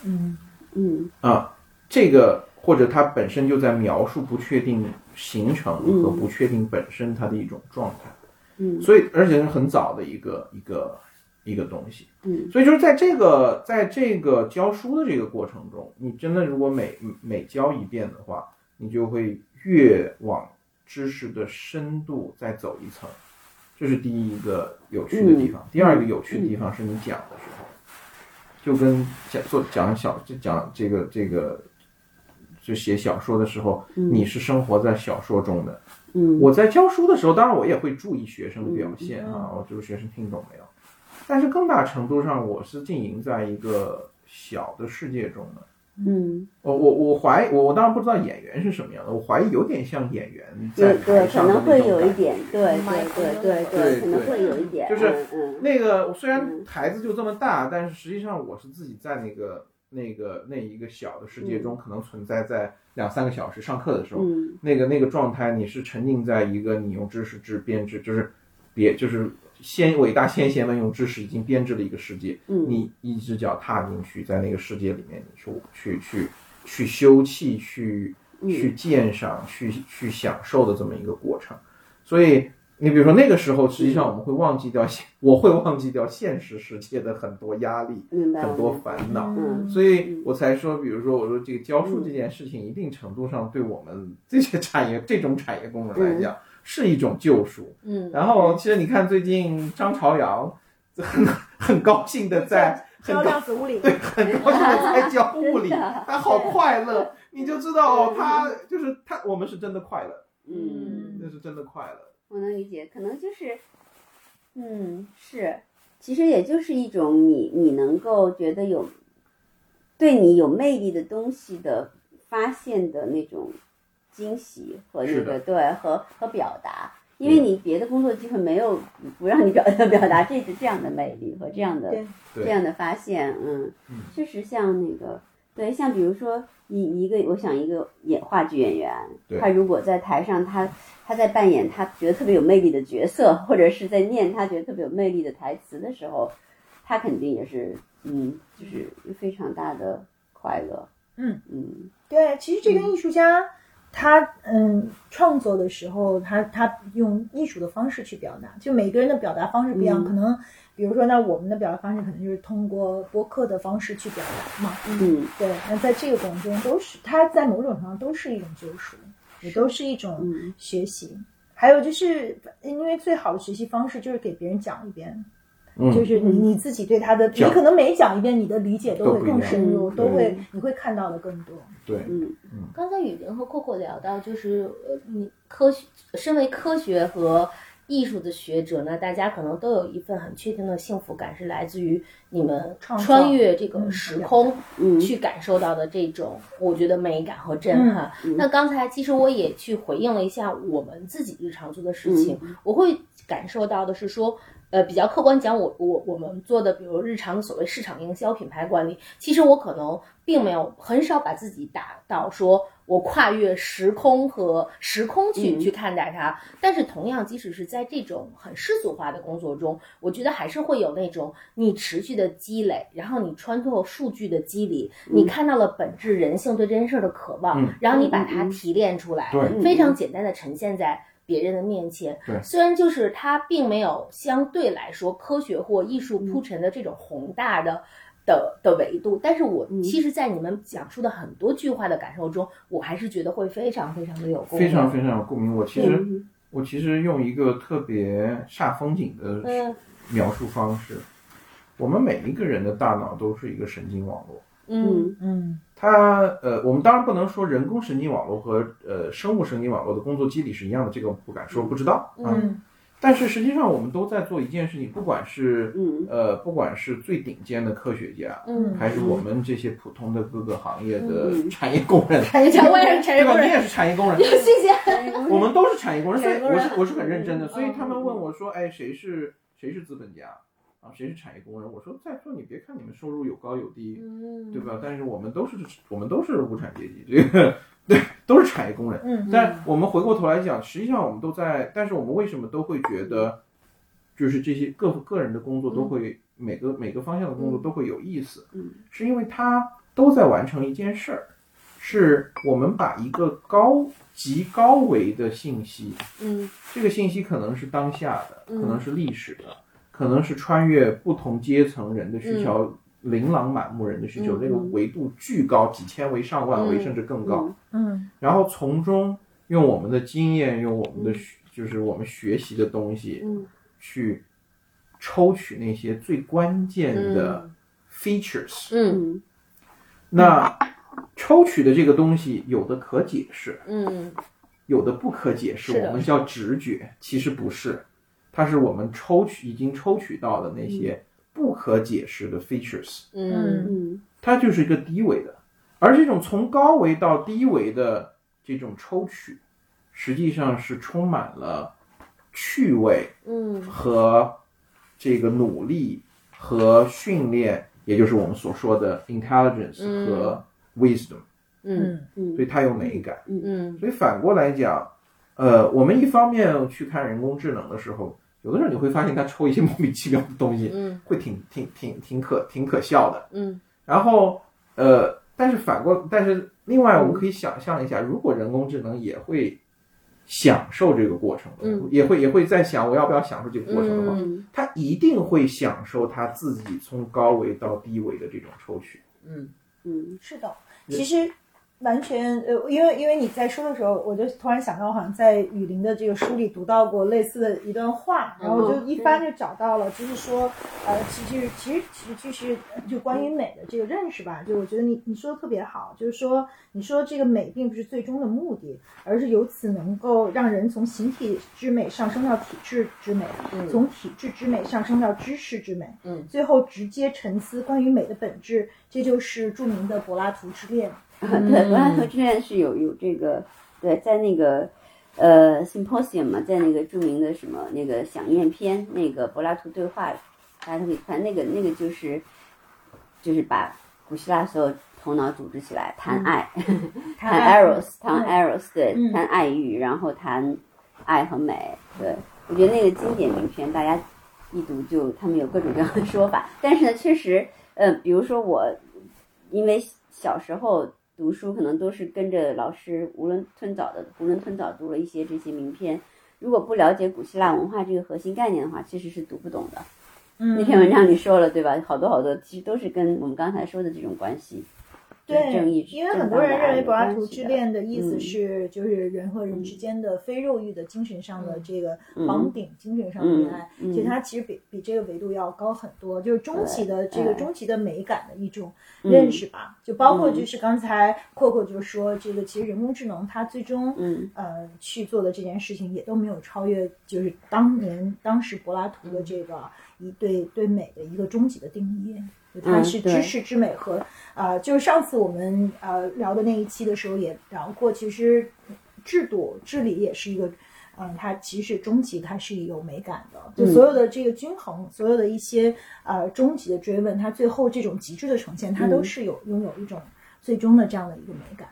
嗯。嗯。啊、这个或者它本身就在描述不确定形成和不确定本身它的一种状态。嗯所以而且是很早的一个一个一个东西，嗯，所以就是在这个在这个教书的这个过程中，你真的如果每每教一遍的话，你就会越往知识的深度再走一层，这是第一个有趣的地方。第二个有趣的地方是你讲的时候，就跟讲做讲小就讲这个这个。就写小说的时候，你是生活在小说中的，嗯。我在教书的时候，当然我也会注意学生的表现啊，我就是学生听懂没有。但是更大程度上，我是经营在一个小的世界中的，嗯，我我我怀疑，我我当然不知道演员是什么样的，我怀疑有点像演员在对对，可台上的能会那种感觉。有一点，对对对对对可能会有一点，就是那个虽然台子就这么大，但是实际上我是自己在那个那个那一个小的世界中，可能存在在两三个小时上课的时候，嗯。那个那个状态，你是沉浸在一个你用知识制编制，就是别就是先伟大先贤们用知识已经编制了一个世界，嗯。你一只脚踏进去，在那个世界里面，你去去去去休憩，去嗯。去鉴赏，去去享受的这么一个过程。所以你比如说那个时候，实际上我们会忘记掉现，我会忘记掉现实世界的很多压力、很多烦恼。嗯所以我才说，比如说，我说这个教书这件事情，一定程度上对我们这些产业、这种产业工人来讲，是一种救赎。嗯，然后，其实你看最近张朝阳很很高兴的在很教高量子物理，对很高兴的在教物理，他好快乐，你就知道哦，他就是他，我们是真的快乐，嗯，那是真的快乐。我能理解，可能就是，嗯，是，其实也就是一种你你能够觉得有对你有魅力的东西的发现的那种惊喜和那个对和和表达，因为你别的工作机会没有不让你表 表达这这样的魅力和这样的这样的发现，嗯嗯，确实像那个对，像比如说一一个，我想一个演话剧演员，他如果在台上他他在扮演他觉得特别有魅力的角色，或者是在念他觉得特别有魅力的台词的时候，他肯定也是嗯，就是非常大的快乐，嗯嗯。对，其实这跟艺术家他嗯创作的时候，他他用艺术的方式去表达，就每个人的表达方式不一样，嗯。可能比如说，那我们的表达方式可能就是通过播客的方式去表达嘛。嗯。对，那在这个过程中，都是它在某种程度上都是一种救赎，也都是一种嗯。学习。还有就是，因为最好的学习方式就是给别人讲一遍，嗯，就是你你自己对他的，你可能每讲一遍，你的理解都会更深入，嗯。都会嗯你会看到的更多。对，嗯。刚才雨林和 Coco 聊到，就是呃，你科学身为科学和艺术的学者呢，大家可能都有一份很确定的幸福感，是来自于你们穿越这个嗯时空嗯去感受到的这种，我觉得美感和震撼。嗯那刚才其实我也去回应了一下我们自己日常做的事情，嗯我会感受到的是说。呃，比较客观讲，我我我们做的，比如日常的所谓市场营销、品牌管理，其实我可能并没有很少把自己打到说我跨越时空和时空去、嗯去看待它。但是同样，即使是在这种很世俗化的工作中，我觉得还是会有那种你持续的积累，然后你穿透数据的机理，你看到了本质人性对这件事儿的渴望，嗯然后你把它提炼出来，对非常简单的呈现在。别人的面前，虽然就是它并没有相对来说科学或艺术铺陈的这种宏大的、的的维度，但是我嗯其实，在你们讲述的很多句话的感受中，我还是觉得会非常非常的有共鸣。非常非常有共鸣。我其实嗯我其实用一个特别煞风景的嗯描述方式，我们每一个人的大脑都是一个神经网络。嗯嗯嗯它呃，我们当然不能说人工神经网络和呃生物神经网络的工作机理是一样的，这个我不敢说，不知道啊。嗯但是实际上，我们都在做一件事情，不管是嗯呃，不管是最顶尖的科学家，嗯，还是我们这些普通的各个行业的嗯产业工人，产业产我也是产业对吧？工人，你也是产业工人，谢谢。我们都是产业工人，我是我是很认真的。嗯所以他们问我说：“哎，谁是谁是资本家啊？谁是产业工人？”我说：“再说你别看你们收入有高有低，嗯对吧？但是我们都是我们都是无产阶级，这个对 都是产业工人。嗯但我们回过头来讲，实际上我们都在，但是我们为什么都会觉得，就是这些各个人的工作都会、每个每个方向的工作都会有意思，嗯。是因为他都在完成一件事儿，是我们把一个高极高维的信息，嗯。这个信息可能是当下的，嗯。可能是历史的，可能是穿越不同阶层人的需求。琳琅满目人的需求，嗯这个维度巨高，几千维、上万维，嗯甚至更高。嗯。然后从中用我们的经验，用我们的就是我们学习的东西，嗯。去抽取那些最关键的 features。嗯。嗯那抽取的这个东西，有的可解释，嗯。有的不可解释，我们叫直觉，其实不是，它是我们抽取已经抽取到的那些不可解释的 features。嗯。嗯。它就是一个低维的。而这种从高维到低维的这种抽取，实际上是充满了趣味嗯。和这个努力和训练，也就是我们所说的 intelligence 嗯。和 wisdom，、嗯。嗯。所以它有美感。嗯。嗯。所以反过来讲，呃，我们一方面去看人工智能的时候，有的时候你会发现他抽一些 莫名其妙的东西，嗯。会挺挺挺挺可挺可笑的。嗯。然后呃，但是反过，但是另外我们可以想象一下，如果人工智能也会享受这个过程，嗯，也会也会在想我要不要享受这个过程的话，嗯。它一定会享受他自己从高维到低维的这种抽取。嗯。嗯是的，其实完全呃，因为因为你在说的时候，我就突然想到，好像在雨林的这个书里读到过类似的一段话，然后我就一翻就找到了，就是说，呃，其实其实其实就是就关于美的这个认识吧，就我觉得你你说的特别好，就是说你说这个美并不是最终的目的，而是由此能够让人从形体之美上升到体质之美，嗯。从体质之美上升到知识之美，嗯。最后直接沉思关于美的本质，这就是著名的柏拉图之恋。对，柏拉图之恋是有有这个，对，在那个呃 symposium 嘛，在那个著名的什么那个想念篇，那个柏拉图对话，大家都可以看，那个那个就是就是把古希腊所有头脑组织起来 谈爱，谈 eros，谈 eros，对，嗯谈爱欲，然后谈爱和美，对。我觉得那个经典名篇，大家一读就他们有各种各样的说法，但是呢，确实，呃，比如说我因为小时候读书可能都是跟着老师囫囵吞枣的囫囵吞枣读了一些这些名篇，如果不了解古希腊文化这个核心概念的话，其实是读不懂的。嗯那篇文章你说了对吧？好多好多其实都是跟我们刚才说的这种关系。对，义因为很多人认为柏拉图之恋，的意思嗯。是，就是人和人之间的非肉欲的精神上的这个嗯。绑定，精神上的恋爱，其实它其实比比这个维度要高很多，就是终极的这个对终极的美感的一种认识吧。就包括就是刚才阔阔就说，这个其实人工智能它最终嗯。呃去做的这件事情，也都没有超越，就是当年当时柏拉图的这个一对对美的一个终极的定义。就它是知识之美和啊、呃就是上次我们呃聊的那一期的时候也聊过，其实制度治理也是一个。嗯，它其实终极它是有美感的，就嗯所有的这个均衡，所有的一些呃终极的追问，它最后这种极致的呈现，它都嗯是有拥有一种最终的这样的一个美感。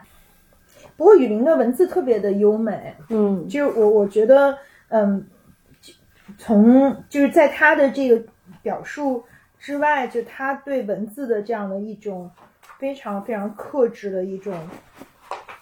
不过雨林的文字特别的优美，嗯就是我我觉得，嗯，从就是在他的这个表述之外，就他对文字的这样的一种非常非常克制的一种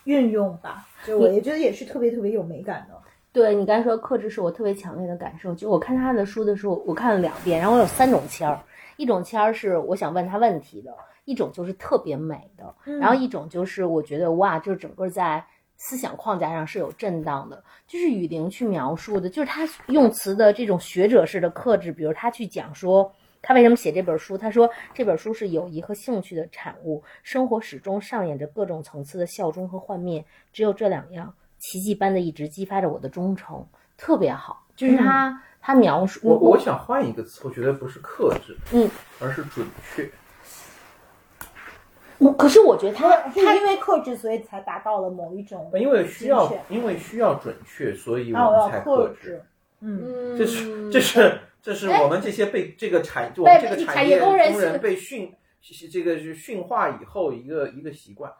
运用吧，就我也觉得也是特别特别有美感的。对你刚才说克制是我特别强烈的感受，就我看他的书的时候，我看了两遍，然后我有三种签儿，一种签儿是我想问他问题的，一种就是特别美的，然后一种就是我觉得哇，就是整个在思想框架上是有震荡的，就是雨林去描述的，就是他用词的这种学者式的克制，比如他去讲说。他为什么写这本书？他说这本书是友谊和兴趣的产物，生活始终上演着各种层次的效忠和幻灭，只有这两样奇迹般的一直激发着我的忠诚，特别好。就是他、他描述我我想换一个词，我觉得不是克制，嗯，而是准确。我可是我觉得他他是因为克制，所以才达到了某一种，因为需要，因为需要准确，所以啊，我们才制。克制。嗯，嗯这是这是这是我们这些被这个产我们这个产业工人被训这个是驯化以后一个一个习惯。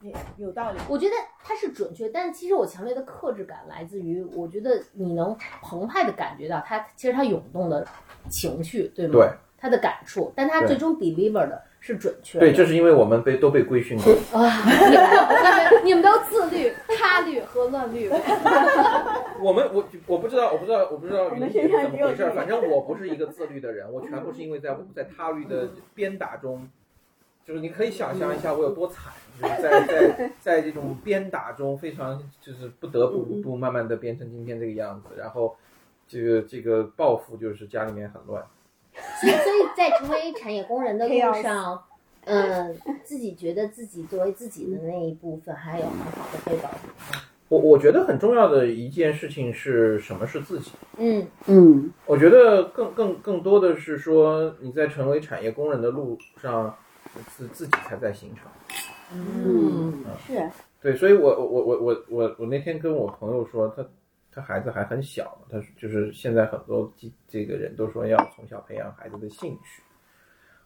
也有道理。我觉得它是准确，但其实我强烈的克制感来自于，我觉得你能澎湃的感觉到它，其实它涌动的情绪，对吗？对，他的感触，但他最终 deliver 的是准确的。对，这是因为我们被都被规训过。啊，你们你们都自律、他律和乱律。我们我我不知道，我不知道，我不知道云姐是怎么回事儿。反正我不是一个自律的人，我全部是因为在在他律的鞭打中，就是你可以想象一下我有多惨，就是在在 在这种鞭打中，非常就是不得不不慢慢的变成今天这个样子。然后这个这个报复就是家里面很乱。所以，所以在成为产业工人的路 上，嗯，自己觉得自己作为自己的那一部分，还有很好的被保护。我我觉得很重要的一件事情是什么是自己？嗯嗯我觉得更更更多的是说你在成为产业工人的路上，自自己才在形成。嗯，是，对，所以我我我我我我那天跟我朋友说，他他孩子还很小，他就是现在很多这这个人都说要从小培养孩子的兴趣。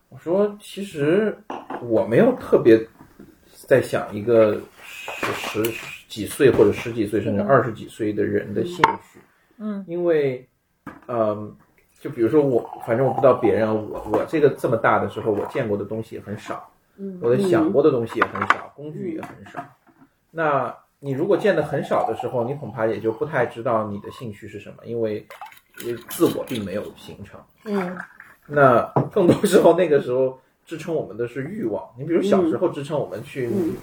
我说，其实我没有特别在想一个十十几岁或者十几岁甚至二十几岁的人的兴趣，嗯，因为，嗯，就比如说我，反正我不知道别人，我我这个这么大的时候，我见过的东西也很少，嗯，我的想过的东西也很少，工具也很少。那你如果见的很少的时候，你恐怕也就不太知道你的兴趣是什么，因为自我并没有形成。嗯，那更多时候，那个时候支撑我们的是欲望。你比如小时候支撑我们去嗯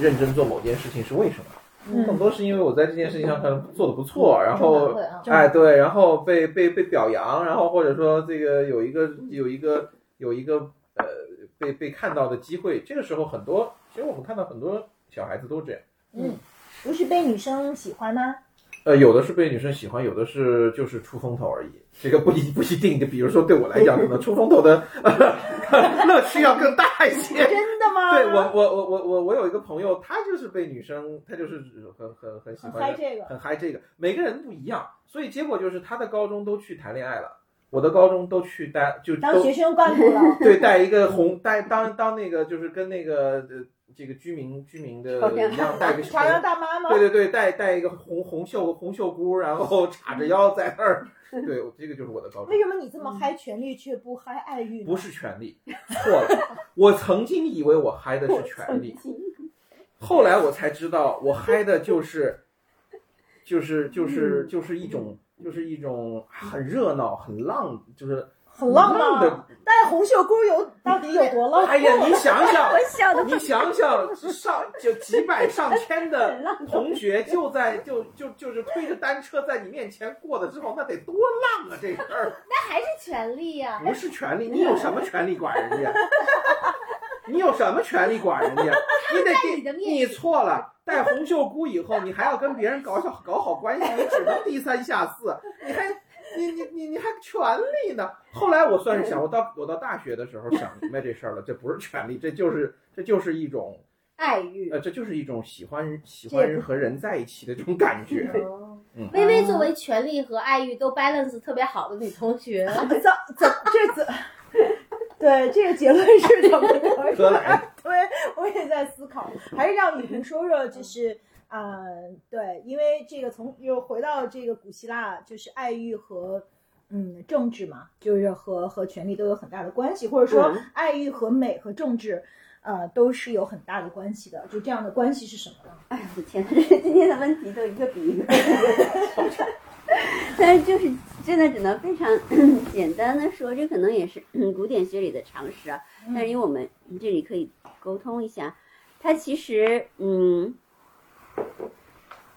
认真做某件事情是为什么？嗯更多是因为我在这件事情上可能做的不错，然后哎对，然后被被被表扬，然后或者说这个有一个有一个有一个呃被被看到的机会，这个时候很多，其实我们看到很多小孩子都这样。嗯不是被女生喜欢吗？呃，有的是被女生喜欢，有的是就是出风头而已。这个不一不一定。就比如说对我来讲，可能 出风头的、呃、乐趣要更大一些。真的吗？对我，我我我我我有一个朋友，他就是被女生，他就是很很很喜很欢嗨这个，很嗨这个。每个人不一样，所以结果就是他的高中都去谈恋爱了，我的高中都去带就当学生干部了。对带一个红带当当那个就是跟那个呃这个居民居民的一样带个朝阳大妈吗？对对对，带带一个红红袖红袖箍，然后叉着腰在那儿。对，这个就是我的高中为。什么你这么嗨权力却不嗨爱欲？不是权力，错了。我曾经以为我嗨的是权力，后来我才知道，我嗨的就是，就是就是就是一种就是一种很热闹、很浪，就是很浪漫的。戴红袖箍有到底有多浪漫？哎呀，你 想想，你想想，上就几百上千的同学就在就就就是推着单车在你面前过的之后，那得多浪啊！这事儿那还是权利呀、不是权利，你有什么权利管人家？你有什么权利管人家？你得在你的给面你错了，戴红袖箍以后，你还要跟别人搞小搞好关系，你只能低三下四，你还你你你你还权利呢？后来我算是想，我到我到大学的时候想明白这事儿了，这不是权利，这就是这就是一种爱欲，呃，这就是一种喜欢喜欢人和人在一起的这种感觉。嗯，微微作为权利和爱欲都 balance 特别好的女同学，怎怎这怎？对，这个结论是怎么得出来的？对，我也在思考，还是让雨萍说说，就是啊、呃对，因为这个从又回到这个古希腊，就是爱欲和嗯政治嘛，就是和和权力都有很大的关系，或者说嗯爱欲和美和政治，呃，都是有很大的关系的。就这样的关系是什么呢？哎呀，我的天今天的问题都一个比一个但是就是真的只能非常 简单的说，这可能也是嗯古典学里的常识啊。但是因为我们这里可以沟通一下，它其实嗯，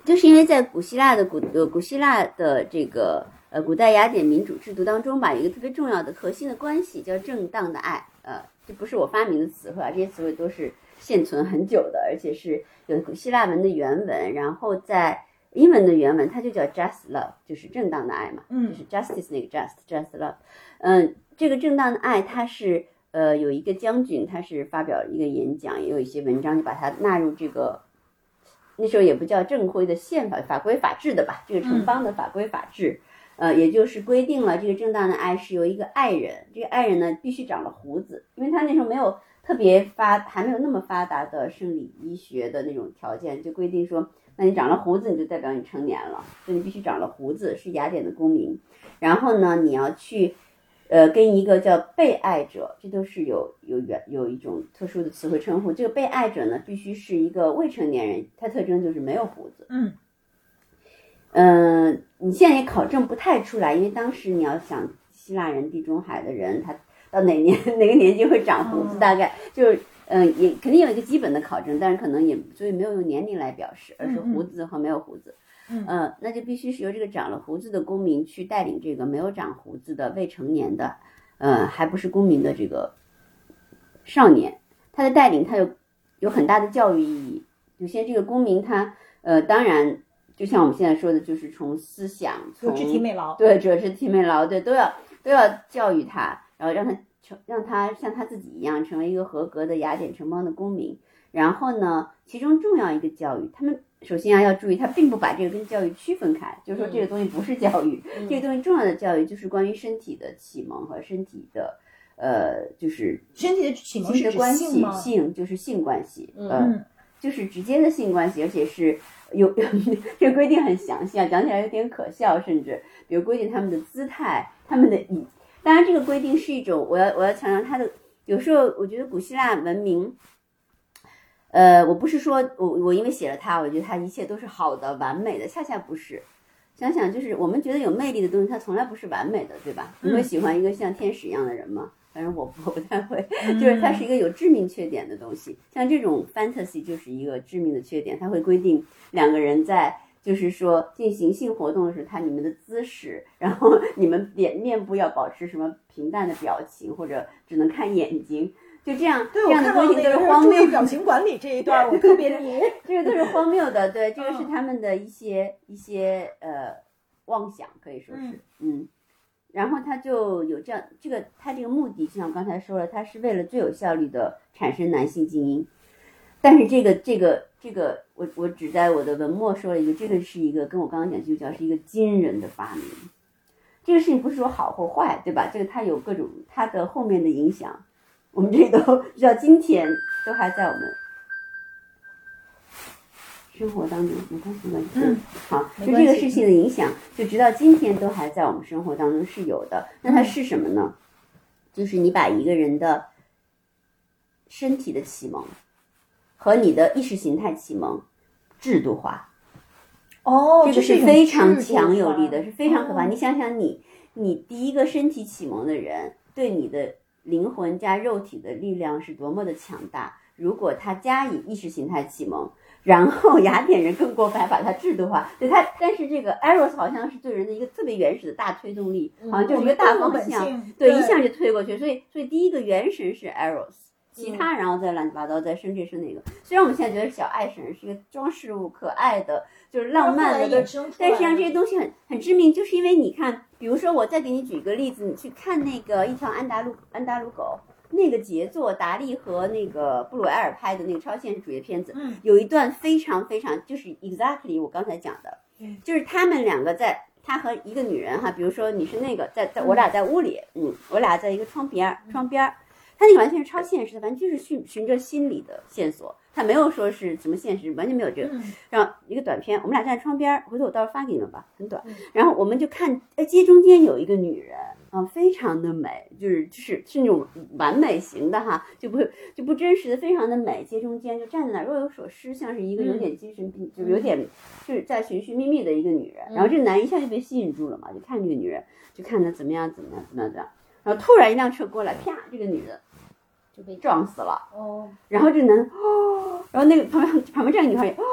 就是因为在古希腊的古呃古希腊的这个呃古代雅典民主制度当中吧，有一个特别重要的核心的关系叫正当的爱。呃，这不是我发明的词汇啊，这些词汇都是现存很久的，而且是有古希腊文的原文，然后在英文的原文它就叫 just love，就是正当的爱嘛，嗯就是 justice 那个 just just love。嗯，这个正当的爱它是呃有一个将军，他是发表一个演讲，也有一些文章就把它纳入这个。那时候也不叫正规的宪法法规法治的吧，这个城邦的法规法治，呃，也就是规定了这个正当的爱是由一个爱人，这个爱人呢必须长了胡子，因为他那时候没有特别发，还没有那么发达的生理医学的那种条件，就规定说，那你长了胡子，你就代表你成年了，所以你必须长了胡子，是雅典的公民。然后呢，你要去，呃，跟一个叫被爱者，这都是有有原有一种特殊的词汇称呼。这个被爱者呢，必须是一个未成年人，他特征就是没有胡子。嗯嗯，你现在也考证不太出来，因为当时你要想希腊人、地中海的人，他到哪年 哪个年纪会长胡子，嗯大概就是嗯，也肯定有一个基本的考证，但是可能也所以没有用年龄来表示，而是胡子和没有胡子。嗯呃，那就必须是由这个长了胡子的公民去带领这个没有长胡子的未成年的，呃，还不是公民的这个少年，他的带领他有有很大的教育意义。首先，这个公民他呃，当然就像我们现在说的，就是从思想、从有肢体美劳。对，者是体美劳，对，都要都要教育他，然后让他成让他像他自己一样成为一个合格的雅典城邦的公民。然后呢，其中重要一个教育，他们首先啊要注意，他并不把这个跟教育区分开，就是说这个东西不是教育，这个东西重要的教育就是关于身体的启蒙和身体的，呃，就是身体的启蒙是指性的关系，性吗？性就是性关系，呃，嗯就是直接的性关系，而且是 有 这个规定很详细啊，讲起来有点可笑，甚至比如规定他们的姿态、他们的椅。当然，这个规定是一种，我要我要强调它的。有时候我觉得古希腊文明，呃，我不是说我我因为写了他，我觉得他一切都是好的、完美的，恰恰不是。想想，就是我们觉得有魅力的东西，它从来不是完美的，对吧？你会喜欢一个像天使一样的人吗？反正我不我不太会，就是它是一个有致命缺点的东西。像这种 fantasy 就是一个致命的缺点，它会规定两个人在就是说进行性活动的时候，他你们的姿势，然后你们脸面部要保持什么平淡的表情，或者只能看眼睛，就这样对，这样的规定那个注都是荒谬意表情管理这一段，我特别 迷。这个都是荒谬的，对，这个是嗯。他们的一些一些呃妄想，可以说是，嗯，然后他就有这样这个他这个目的，就像我刚才说了，他是为了最有效率的产生男性精英，但是这个这个这个，我我只在我的文末说了一个，这个是一个跟我刚刚讲就叫是一个惊人的发明，这个事情不是说好或坏，对吧？这个它有各种它的后面的影响，我们这都直到今天都还在我们生活当中，没关系，没关系。嗯，好，就这个事情的影响，就直到今天都还在我们生活当中是有的。那它是什么呢？就是你把一个人的身体的启蒙和你的意识形态启蒙制度化，哦，这个是非常强有力的，是非常可怕。哦你想想你，你第一个身体启蒙的人，对你的灵魂加肉体的力量是多么的强大。如果他加以意识形态启蒙，然后雅典人更过分，还把它制度化，对他，但是这个 eros 好像是对人的一个特别原始的大推动力，好像就是一个大方向，嗯对，一下就推过去。所以，所以第一个元神是 eros，其他然后再乱七八糟再生这生那个。虽然我们现在觉得小爱神是一个装饰物，可爱的，就是浪漫的，对但实际上这些东西很很致命，就是因为你看，比如说我再给你举一个例子，你去看那个一条安达路安达鲁狗那个杰作，达利和那个布鲁埃尔拍的那个超现实主义的片子，嗯有一段非常非常就是 exactly 我刚才讲的，嗯就是他们两个在。他和一个女人哈，比如说你是那个在在我俩在屋里，嗯，我俩在一个窗边儿窗边儿，他那个完全是超现实的，完全就是循循着心理的线索，他没有说是什么现实，完全没有这个。嗯然后一个短片，我们俩站在窗边儿，回头我到时候发给你们吧，很短嗯。然后我们就看，哎，街中间有一个女人，啊、非常的美，就是就是是那种完美型的哈，就不就不真实的，非常的美。街中间就站在那儿若有所思，像是一个有点精神病，就有点就是在寻寻觅觅的一个女人。然后这个男一下就被吸引住了嘛，就看这个女人，就看她怎么样怎么样怎么样怎么样。然后突然一辆车过来，啪，这个女的就被撞死了。哦，然后这个男的哦，然后那个旁边旁边站个女孩也哦，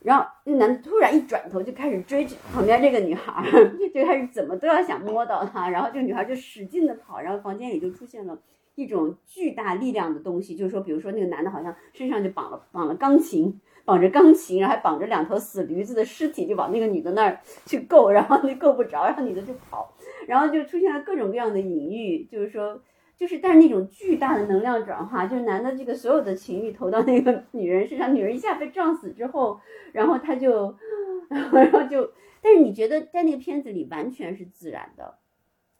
然后那男的突然一转头就开始追旁边这个女孩，就开始怎么都要想摸到她，然后这个女孩就使劲的跑，然后房间里就出现了一种巨大力量的东西，就是说，比如说那个男的好像身上就绑了绑了钢琴。绑着钢琴，然后还绑着两头死驴子的尸体，就往那个女的那儿去够，然后那够不着，然后女的就跑，然后就出现了各种各样的隐喻，就是说就是，但是那种巨大的能量转化，就是男的这个所有的情欲投到那个女人身上，女人一下被撞死之后，然后他就，然 后然后就，但是你觉得在那个片子里完全是自然的，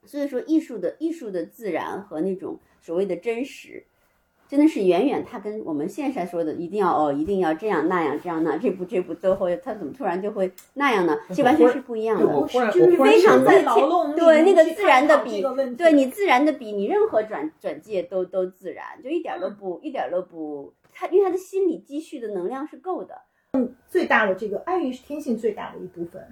所以说艺术的艺术的自然和那种所谓的真实。真的是远远，他跟我们现在说的一定要哦，一定要这样那样这样那这部这部最后他怎么突然就会那样呢？这完全是不一样的。我就是非常在劳动对那个自然的比对你自然的比你任何转转介都都自然，就一点儿都不、一点儿都不，他因为他的心理积蓄的能量是够的。嗯最大的这个爱欲是天性最大的一部分。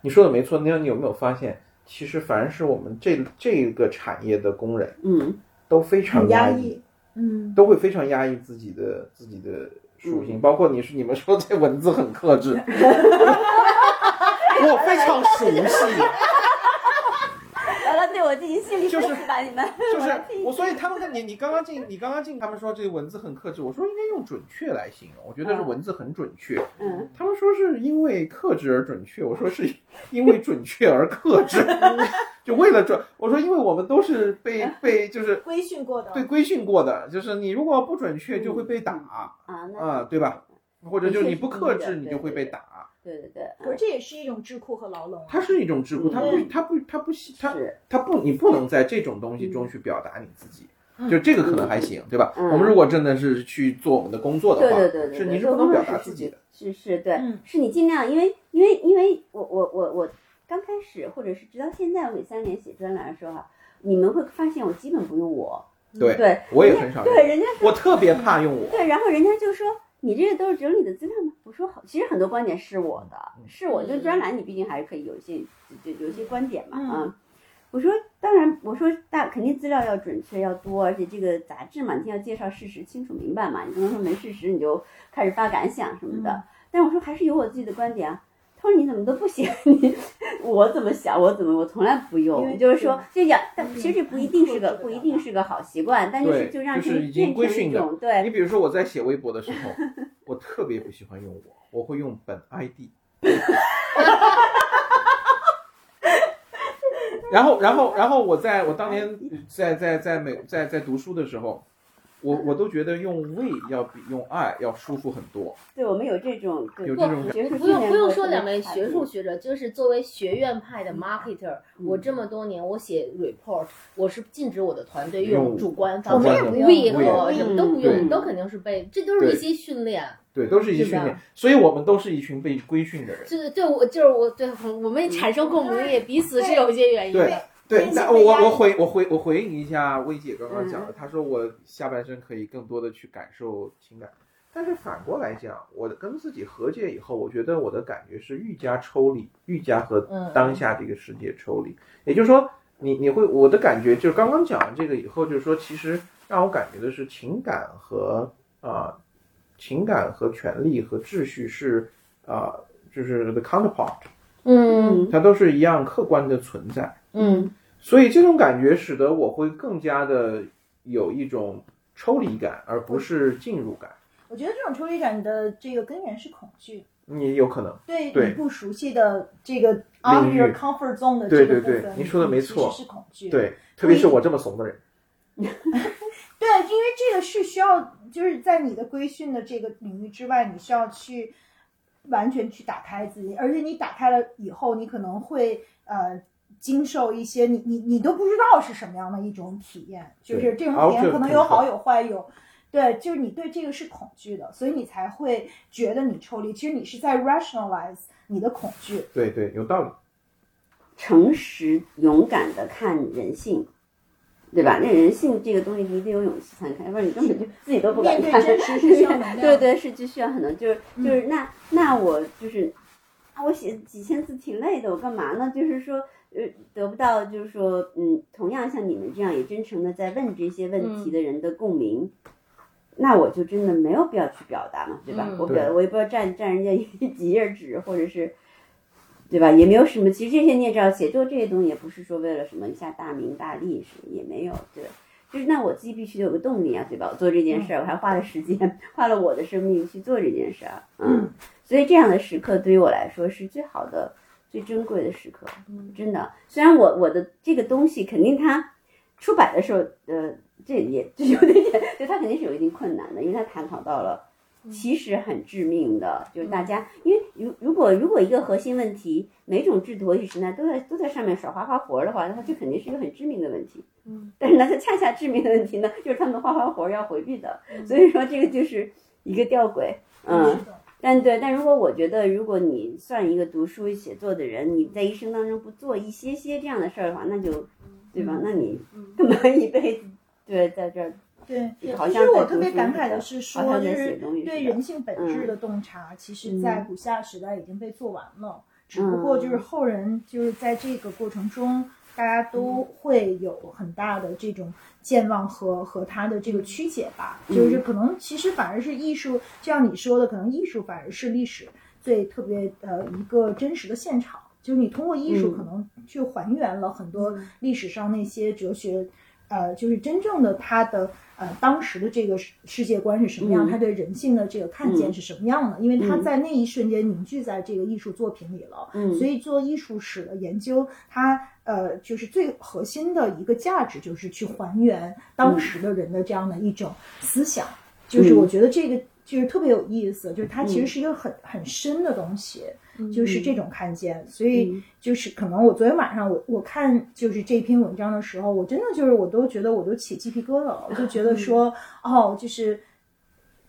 你说的没错，那你有没有发现，其实凡是我们这这个产业的工人，嗯，都非常压抑，抑，嗯，都会非常压抑自己的自己的属性，包括你是你们说这文字很克制，我非常熟悉。我我进行心理分析吧，你们。就是我，所以他们跟你你刚刚进，你刚刚进，他们说这个文字很克制，我说应该用准确来形容，我觉得是嗯文字很准确。嗯，他们说是因为克制而准确，我说是因为准确而克制，就为了准。我说因为我们都是被被就是规训过的，对规训过的，就是你如果不准确就会被打啊，对吧？或者就是你不克制你就会被对打。对对对，可是这也是一种智库和牢笼啊。它是一种智库，它不嗯它不它不它是它不，你不能在这种东西中去表达你自己，就这个可能还行，对吧？嗯我们如果真的是去做我们的工作的话，对对对对，是你是不能表达自己的。是是，对，嗯是你尽量，因为因为因为我我我我刚开始或者是直到现在，我给三联写专栏的时候哈，你们会发现我基本不用我，对，对，我也很少用对，人家我特别怕用我。对，然后人家就说你这个都是整理的资料吗？我说好，其实很多观点是我的，嗯是我就专栏，你毕竟还是可以有一些就有一些观点嘛，嗯啊。我说当然，我说大肯定资料要准确要多，而且这个杂志嘛，你要介绍事实清楚明白嘛，你不能说没事实你就开始发感想什么的。嗯但我说还是有我自己的观点啊。他说你怎么都不写？你 我怎么想我怎么我从来不用，就是说就讲，但嗯其实这不一定是个嗯不一定是个好习惯，但是就让就是已经成变成一规训的种对你比如说我在写微博的时候，我特别不喜欢用我，我会用本 ID。然后，然后，然后我在我当年在在在美在在读书的时候，我我都觉得用 we 要比用 I 要舒服很多。对，我们有这种对有这种学术不用不用说两位学术学者，就是作为学院派的 marketer，我嗯这么多年我写 report，我是禁止我的团队用用主观方面我们也不，we 用和什么都不用，都肯定是被，这都是一些训练。对，都是一些训练，所以我们都是一群被规训的人。就是对我就是我对我们产生共鸣，也彼此是有一些原因的。对，那我我回我回我回应一下薇姐刚刚讲的，嗯。她说我下半身可以更多的去感受情感，但是反过来讲，我跟自己和解以后，我觉得我的感觉是愈加抽离，愈加和嗯。当下这个世界抽离。也就是说，你你会我的感觉就是刚刚讲完这个以后，就是说，其实让我感觉的是情感和啊、情感和权利和秩序是啊、就是 the counterpart，嗯。它都是一样客观的存在。嗯所以这种感觉使得我会更加的有一种抽离感，而不是进入感。我觉得这种抽离感的这个根源是恐惧，你有可能，对对你不熟悉的这个 out 领域 your comfort zone 的对这个部分，对对你说的没错其实是恐惧。对，特别是我这么怂的人，对，因为这个是需要，就是在你的规训的这个领域之外，你需要去完全去打开自己，而且你打开了以后，你可能会呃经受一些你你你都不知道是什么样的一种体验，就是这种体验可能有好好有坏，有对，就是你对这个是恐惧的，所以你才会觉得你抽离，其实你是在 rationalize 你的恐惧。对对，有道理。诚实勇敢的看人性，对吧？那人性这个东西，你得有勇气才能看，要不然你根本就自己都不敢看。真实是需要能量对对，是就需要很多，就是嗯就是那那我就是啊，我写几千字挺累的，我干嘛呢？就是说呃，得不到就是说嗯，同样像你们这样也真诚的在问这些问题的人的共鸣。那我就真的没有必要去表达嘛，对吧？嗯我表我也不要占占人家一 几页纸，或者是对吧？也没有什么，其实这些你也知道，写作这些东西也不是说为了什么一下大名大利，什么也没有，对。就是那我自己必须得有个动力啊，对吧？我做这件事儿，我还花了时间，花了我的生命去做这件事儿，嗯。所以这样的时刻对于我来说是最好的、最珍贵的时刻，真的。虽然我我的这个东西肯定它出版的时候，呃，这也就有点点，就它肯定是有一定困难的，因为它探讨到了。其实很致命的，就是大家，因为如如果如果一个核心问题，每种制度和意识形态都在都在上面耍花花活儿的话，那它就肯定是一个很致命的问题。嗯，但是呢，它恰恰致命的问题呢，就是他们花花活儿要回避的，所以说这个就是一个吊诡。嗯，但对，但如果我觉得，如果你算一个读书写作的人，你在一生当中不做一些些这样的事儿的话，那就，对吧？那你 干嘛一辈子对在这儿？对，好其实我特别感慨的的是说，就是对人性本质的洞察，其实在嗯古希腊时代已经被做完了，只不过就是后人就是在这个过程中，大家都会有很大的这种健忘和和他的这个曲解吧，就是可能其实反而是艺术，就像你说的，可能艺术反而是历史最特别呃一个真实的现场。就是你通过艺术嗯可能去还原了很多历史上那些哲学，呃，就是真正的他的呃当时的这个世世界观是什么样，嗯。他对人性的这个看见嗯是什么样的，因为他嗯在那一瞬间凝聚在这个艺术作品里了。嗯。所以做艺术史的研究，它呃就是最核心的一个价值，就是去还原当时的人的这样的一种思想。就是我觉得这个就是特别有意思，就是它其实是一个很很深的东西，就是这种看见。所以就是可能我昨天晚上我我看就是这篇文章的时候，我真的就是我都觉得我都起鸡皮疙瘩了，我就觉得 说哦，就是。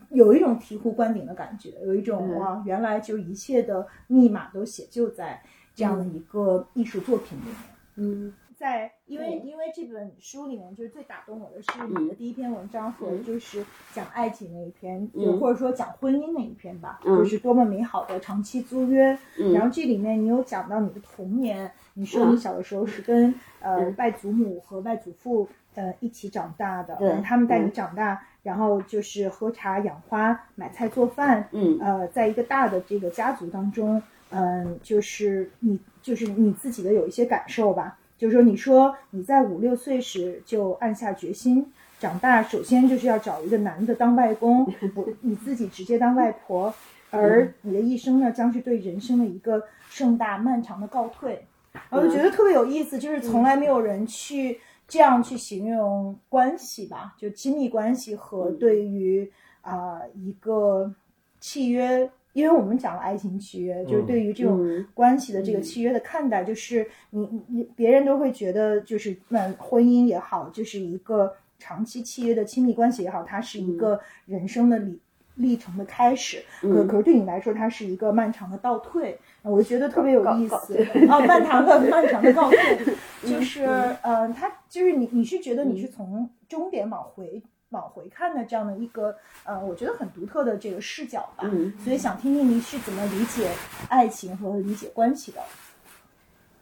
有一种醍醐灌顶的感觉，有一种嗯哇，原来就一切的密码都写就在这样的一个艺术作品里面。嗯。在因为对。因为这本书里面，就是最打动我的是你嗯。的第一篇文章和嗯。就是讲爱情那一篇，嗯。或者说讲婚姻那一篇吧，嗯。就是多么美好的长期租约。嗯。然后这里面你有讲到你的童年，你说你嗯。小的时候是跟呃嗯。外祖母和外祖父呃一起长大的，对然后他们带你嗯。长大，然后就是喝茶、养花、买菜、做饭，嗯。呃，在一个大的这个家族当中，嗯、就是你就是你自己的有一些感受吧。就是说，你说你在五六岁时就暗下决心，长大首先就是要找一个男的当外公，我你自己直接当外婆，而你的一生呢，将是对人生的一个盛大漫长的告退。我就觉得特别有意思，就是从来没有人去这样去形容关系吧，就亲密关系和对于啊、一个契约，因为我们讲了爱情契约，就是对于这种嗯。关系的这个契约的看待，就是你你你别人都会觉得就是那婚姻也好，就是一个长期契约的亲密关系也好，它是一个人生的历历程的开始，可嗯。可是对你来说，它是一个漫长的倒退，我觉得特别有意思。哦，漫长的 漫长的倒退，就是呃，他就是你你是觉得你是从终点往回往回看的这样的一个呃，我觉得很独特的这个视角吧。嗯所以想听听你是怎么理解爱情和理解关系的。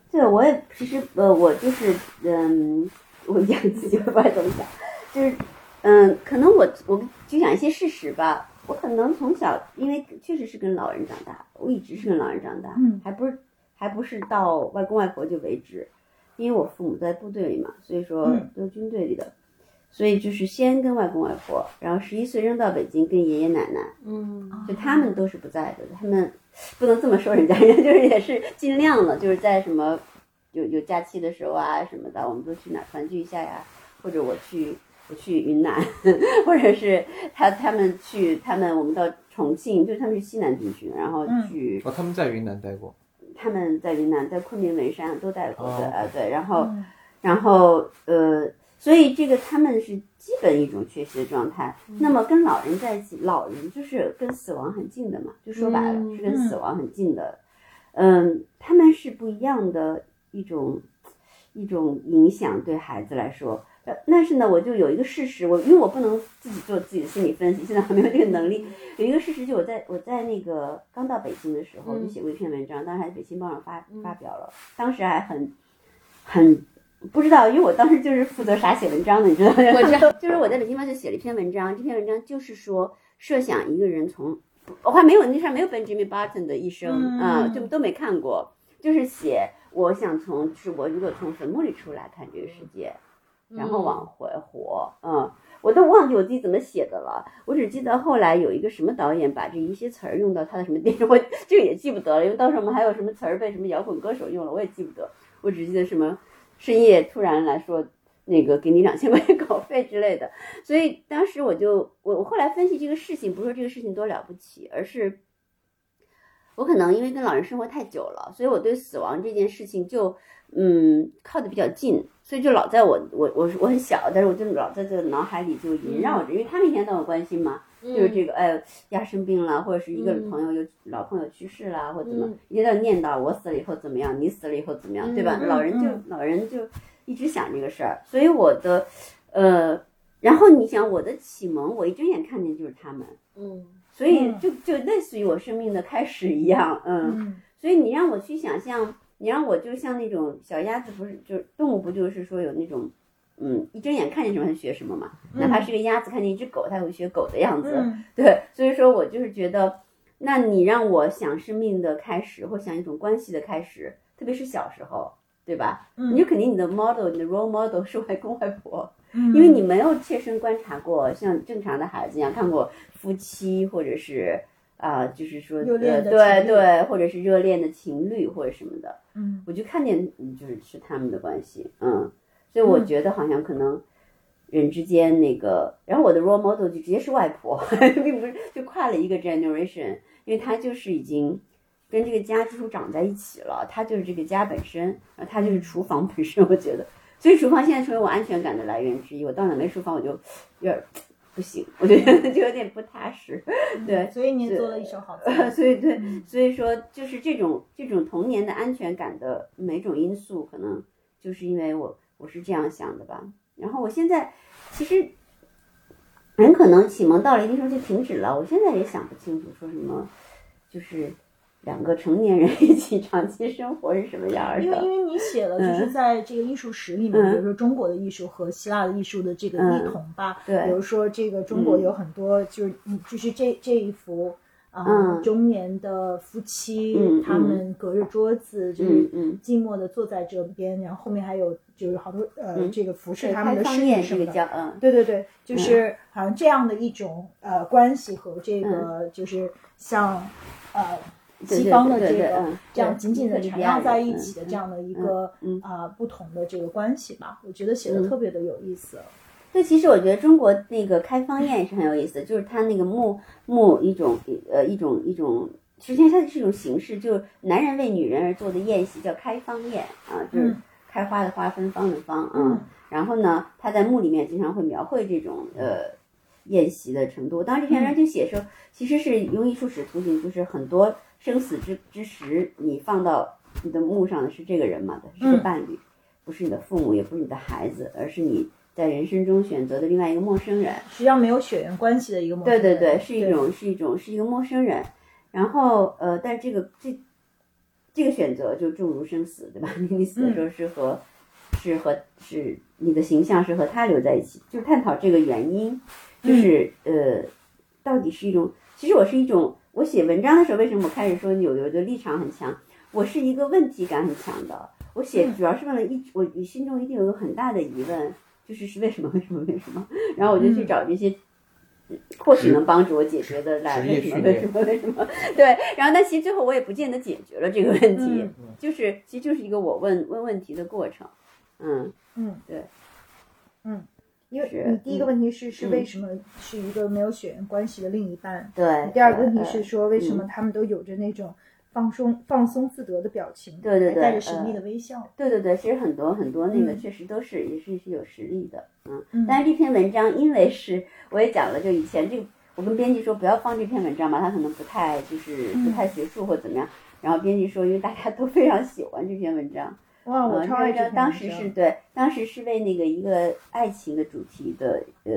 对，我也其实呃，我就是嗯，我讲自己不知道怎么讲，就是嗯，可能我我就讲一些事实吧。我可能从小，因为确实是跟老人长大，我一直是跟老人长大，嗯还不是还不是到外公外婆就为止，因为我父母在部队里嘛，所以说嗯都是军队里的，所以就是先跟外公外婆，然后十一岁扔到北京跟爷爷奶奶，嗯就他们都是不在的，他们不能这么说人家，人 家就是也是尽量了，就是在什么有有假期的时候啊什么的，我们都去哪儿团聚一下呀，或者我去我去云南，或者是他他们去他们我们到重庆，就是他们是西南地区，然后嗯去、哦，他们在云南待过，他们在云南在昆明文山都待过的哦啊、对，然后。嗯然后呃，所以这个他们是基本一种缺席的状态。那么跟老人在一起，老人就是跟死亡很近的嘛，就说白了、嗯是跟死亡很近的。嗯，他们是不一样的一种一种影响对孩子来说。呃但是呢，我就有一个事实，我因为我不能自己做自己的心理分析，现在还没有这个能力。有一个事实，就我在我在那个刚到北京的时候，嗯就写过一篇文章，当时还在《北京报》上发嗯发表了，当时还很很不知道，因为我当时就是负责啥写文章的，你知道吗？我知道，就是我在北京报就写了一篇文章，这篇文章就是说设想一个人从我还没有那上没有 Benjamin Button 的一生嗯啊、就都没看过，就是写我想从就是我如果从坟墓里出来看这个世界，然后往回活，嗯。我都忘记我自己怎么写的了，我只记得后来有一个什么导演把这一些词儿用到他的什么电影，我这个也记不得了，因为到时候我们还有什么词儿被什么摇滚歌手用了，我也记不得，我只记得什么深夜突然来说那个给你两千块钱稿费之类的，所以当时我就我我后来分析这个事情，不是说这个事情多了不起，而是我可能因为跟老人生活太久了，所以我对死亡这件事情就嗯靠得比较近，所以就老在我我我我很小，但是我就老在这个脑海里就萦绕着，因为他们一天到晚关心嘛，就是这个哎呀生病了，或者是一个嗯。朋友有老朋友去世了，或者怎么嗯。一直在念叨我死了以后怎么样，你死了以后怎么样，对吧？嗯老人就嗯。老人就一直想这个事儿，所以我的呃，然后你想我的启蒙，我一睁眼看见就是他们，嗯。所以嗯。就就类似于我生命的开始一样，嗯。嗯。所以你让我去想象，你让我就像那种小鸭子，不是就是动物不就是说有那种，嗯，一睁眼看见什么它学什么嘛？哪怕是个鸭子看见一只狗，它会学狗的样子。嗯对，所以说我就是觉得，那你让我想生命的开始，或想一种关系的开始，特别是小时候，对吧？嗯你就肯定你的 model，你的 role model 是外公外婆，嗯因为你没有切身观察过像正常的孩子一样看过夫妻或者是啊、就是说对对，或者是热恋的情侣或者什么的，嗯我就看见嗯就是是他们的关系，嗯，所以我嗯觉得好像可能人之间那个，然后我的 role model 就直接是外婆，并不是就跨了一个 generation，因为她就是已经跟这个家几乎长在一起了，她就是这个家本身，然后她就是厨房本身，我觉得，所以厨房现在成为我安全感的来源之一。我到哪没厨房我就有点不行，我觉得就有点不踏实，对。所以你做了一手好菜。所以对，嗯所以说就是这种这种童年的安全感的每种因素，可能就是因为我我是这样想的吧。然后我现在其实很可能启蒙到了一定时候就停止了，我现在也想不清楚说什么，就是两个成年人 一起长期生活是什么样儿的。因为因为你写了，就是在这个艺术史里面，嗯比如说中国的艺术和希腊的艺术的这个异同吧。对比如说这个中国有很多，就是嗯，就是这这一幅。啊、嗯。中年的夫妻，嗯他们隔着桌子，就嗯是嗯。寂寞的坐在这边，然后后面还有就是好多呃，嗯。这个服侍他们的侍开放宴女什么的。这个嗯。对对对，就是好像这样的一种呃关系和这个就是像呃西方的这个这样紧紧的缠绕在一起的这样的一嗯个嗯。啊不同的这个关系吧，我觉得写的嗯。特别的有意思。对，其实我觉得中国那个开方宴也是很有意思，就是它那个木木一种呃一种一种，实际上它是一种形式，就是男人为女人而做的宴席叫开方宴啊，就是嗯开花的花，芬芳的芳，嗯然后呢，他在墓里面经常会描绘这种呃宴席的程度。当时这篇文章就写说，其实是用艺术史图形，就是很多生死之之时，你放到你的墓上的是这个人嘛的，是个嗯伴侣，不是你的父母，也不是你的孩子，而是你在人生中选择的另外一个陌生人。实际上没有血缘关系的一个陌生人。对对对，是一种是一种是一个陌生人。然后呃，但这个这这个选择就重如生死，对吧？你死的时候是和、是和是你的形象是和他留在一起，就探讨这个原因，就是、呃，到底是一种，其实我是一种，我写文章的时候，为什么我开始说有有的立场很强？我是一个问题感很强的，我写主要是为了一，我心中一定有个很大的疑问，就是是为什么为什么为什么？然后我就去找这些。或许能帮助我解决的来，为什么？为什么？为什么？对，然后但其实最后我也不见得解决了这个问题，嗯就是其实就是一个我问问问题的过程，嗯，嗯，对，嗯，因为你第一个问题是是嗯为什么是一个没有血缘关系的另一半？对。第二个问题是说为什么嗯他们都有着那种放松放松自得的表情，对对对带着神秘呃的微笑。对对对，其实很多很多那个嗯确实都是、也是是有实力的，嗯。嗯但是这篇文章因为是我也讲了，就以前这个我跟编辑说不要放这篇文章嘛，他可能不太就是不太学术或怎么样。然后编辑说，因为大家都非常喜欢这篇文章，哇，我嗯，超爱这篇这个当时是对，当时是为那个一个爱情的主题的呃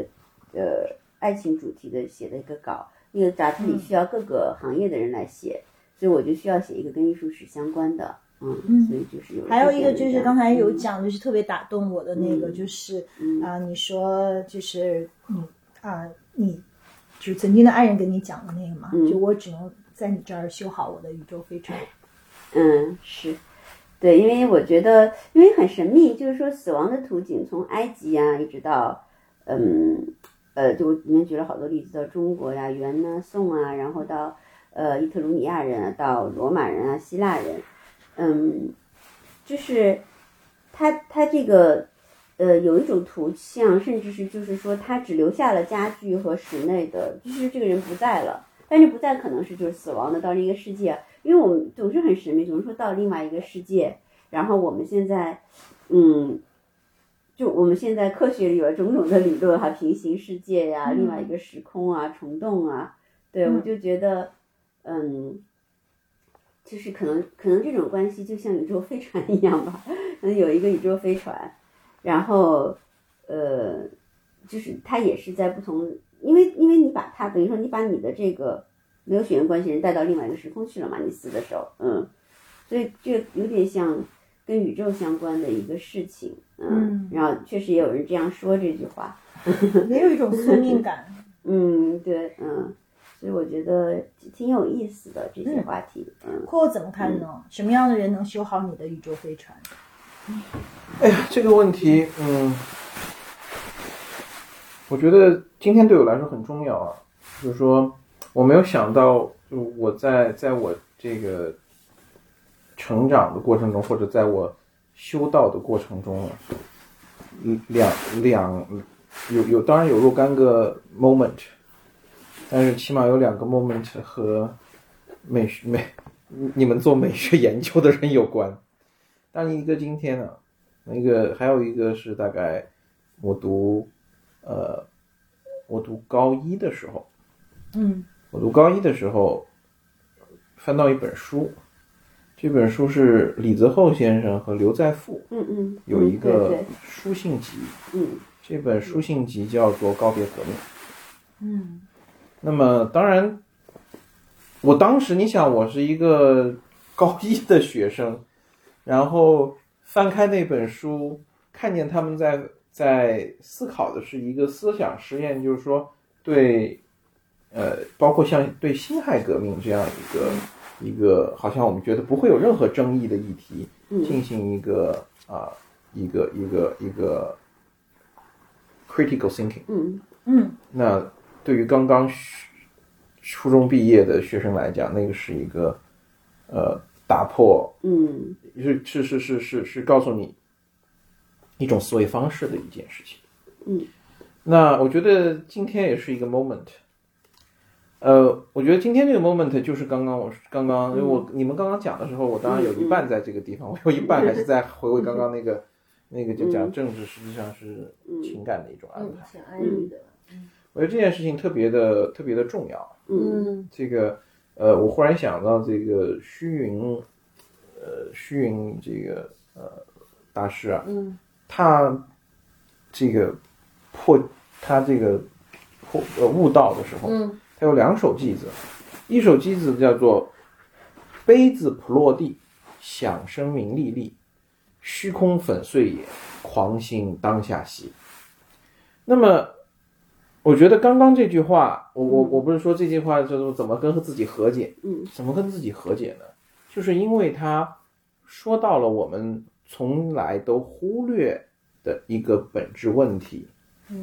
呃爱情主题的写的一个稿，那个杂志里嗯需要各个行业的人来写，所以我就需要写一个跟艺术史相关的，嗯，嗯所以就是有还有一个就是刚才有嗯。讲，就是特别打动我的那个，嗯就是嗯。啊、你说就是你啊、你就是曾经的爱人跟你讲的那个嘛，嗯。就我只能在你这儿修好我的宇宙飞船。嗯，是，对，因为我觉得，因为很神秘，就是说死亡的图景从埃及啊，一直到，嗯，呃，就里面举了好多例子，到中国呀、元呐、宋啊，然后到呃伊特鲁尼亚人啊，到罗马人啊、希腊人，嗯，就是他他这个。呃，有一种图像，甚至是就是说，他只留下了家具和室内的，就是这个人不在了。但是不在可能是就是死亡的到另一个世界，因为我们总是很神秘，总是说到另外一个世界，然后我们现在，嗯，就我们现在科学里有种种的理论哈，平行世界呀、嗯另外一个时空啊，虫洞啊，对、嗯我就觉得，嗯，就是可能可能这种关系就像宇宙飞船一样吧，嗯有一个宇宙飞船，然后，呃，就是它也是在不同，因为因为你把它等于说你把你的这个没有血缘关系人带到另外一个时空去了嘛，你死的时候，嗯，所以这有点像跟宇宙相关的一个事情，嗯，嗯然后确实也有人这样说这句话，也有一种宿命感。嗯，对，嗯，所以我觉得挺有意思的这些话题。嗯，或怎么看呢？什么样的人能修好你的宇宙飞船？哎呀，这个问题，嗯，我觉得今天对我来说很重要啊。就是说，我没有想到，就我在在我这个成长的过程中，或者在我修道的过程中，嗯两两有有，当然有若干个 moment，但是起码有两个 moment 和美学美 你们做美学研究的人有关。但一个今天呢、那个还有一个是大概我读呃我读高一的时候，嗯我读高一的时候翻到一本书，这本书是李泽厚先生和刘在富嗯嗯，有一个书信集，嗯这本书信集叫做《告别革命》。嗯那么当然，我当时你想，我是一个高一的学生，然后翻开那本书，看见他们在在思考的是一个思想实验，就是说对，呃，包括像对辛亥革命这样一个一个好像我们觉得不会有任何争议的议题，嗯进行一个啊、一个一个一个 critical thinking。嗯嗯那对于刚刚初初中毕业的学生来讲，那个是一个呃打破，嗯是是是是是是告诉你一种思维方式的一件事情。嗯，那我觉得今天也是一个 moment。呃，我觉得今天这个 moment 就是刚刚我刚刚，因为我你们刚刚讲的时候，我当然有一半在这个地方，我有一半还是在回味刚刚那个 那个就讲政治，实际上是情感的一种安排。挺安逸的。我觉得这件事情特别的特别的重要。嗯这个呃，我忽然想到这个虚云，呃，虚云这个呃大师啊，嗯他这个破他这个破呃悟道的时候，嗯他有两首偈子，一首偈子叫做“杯子不落地，响声名历历，虚空粉碎也，狂心当下息”。那么，我觉得刚刚这句话，我我我不是说这句话叫做怎么跟自己和解，嗯怎么跟自己和解呢？就是因为他说到了我们从来都忽略的一个本质问题，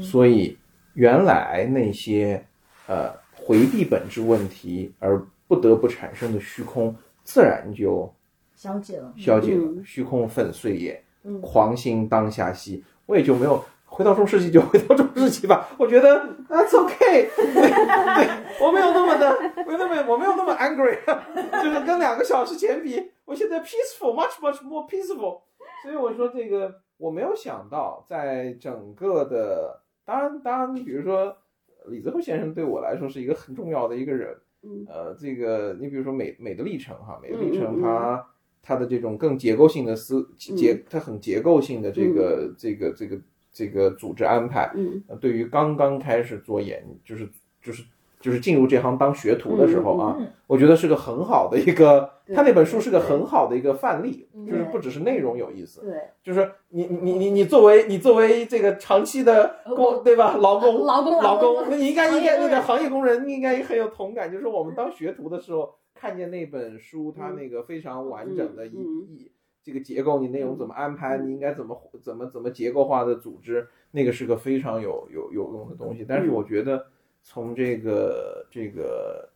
所以原来那些呃回避本质问题而不得不产生的虚空，自然就消解了。消解了，嗯虚空粉碎也，嗯狂心当下息。我也就没有回到中世纪就回到中世纪吧，我觉得 that's okay，对 对，我没有那么的，没有那么我没有那么 angry，就是跟两个小时前比，我现在 peaceful，much much more peaceful。所以我说这个我没有想到，在整个的，当然当然，你比如说李泽厚先生对我来说是一个很重要的一个人，嗯。呃，这个你比如说美美的历程哈，美的历程嗯嗯嗯。它它的这种更结构性的思结，它很结构性的这个这个这个这个组织安排，对于刚刚开始做演，就是就是就是进入这行当学徒的时候啊，嗯嗯我觉得是个很好的一个，他那本书是个很好的一个范例，嗯就是不只是内容有意思，对。就是你你你你你作为你作为这个长期的工对吧？劳工 劳工劳工，那你应该应该那个行业工人应该很有同感，就是我们当学徒的时候看见那本书，它那个非常完整的一嗯一这个结构，你内容怎么安排，你应该怎么怎么怎么结构化的组织，那个是个非常有有有用的东西。但是我觉得从这个这个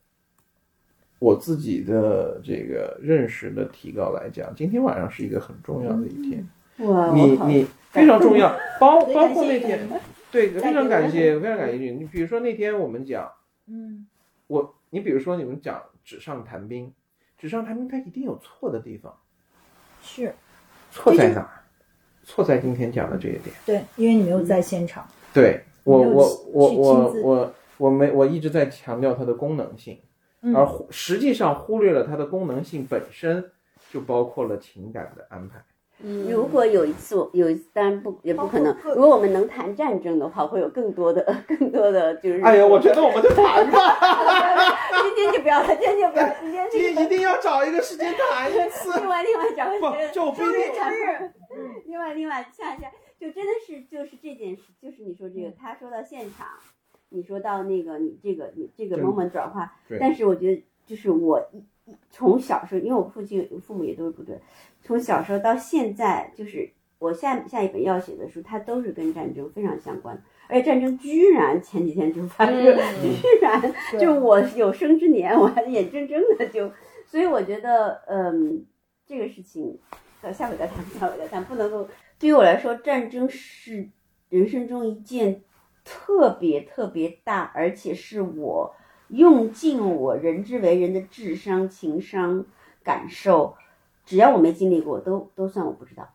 我自己的这个认识的提高来讲，今天晚上是一个很重要的一天。哇，我你你非常重要，包包括那天，对，非常感谢，非常感谢你。你比如说那天我们讲，嗯。我你比如说你们讲纸上谈兵，纸上谈兵它一定有错的地方，是错在哪儿？错在今天讲的这一点。对，因为你没有在现场。对我我我我我我没我一直在强调它的功能性，嗯而忽实际上忽略了它的功能性本身就包括了情感的安排。如果有一次我有一次，当然不也不可能如果我们能谈战争的话，会有更多的 更多的就是。哎呀，我觉得我们就谈吧。今天就不要了，今天就不要，今天今天一定要找一个时间谈一次。另外另外找个不时间就不一定另外另外下一下，就真的是就是这件事，就是你说这个，他说到现场，你说到那个你这个你这个对 moment 转化对，但是我觉得就是我一一从小时候，因为我父亲父母也都是部队，从小时候到现在，就是我下下一本要写的书，它都是跟战争非常相关，而且战争居然前几天就发生，嗯 居然就我有生之年，我还眼睁睁的就，所以我觉得，嗯，这个事情，呃，下回再谈，下回再谈，不能够对于我来说，战争是人生中一件特别特别大，而且是我用尽我人之为人的智商、情商、感受，只要我没经历过，都都算我不知道。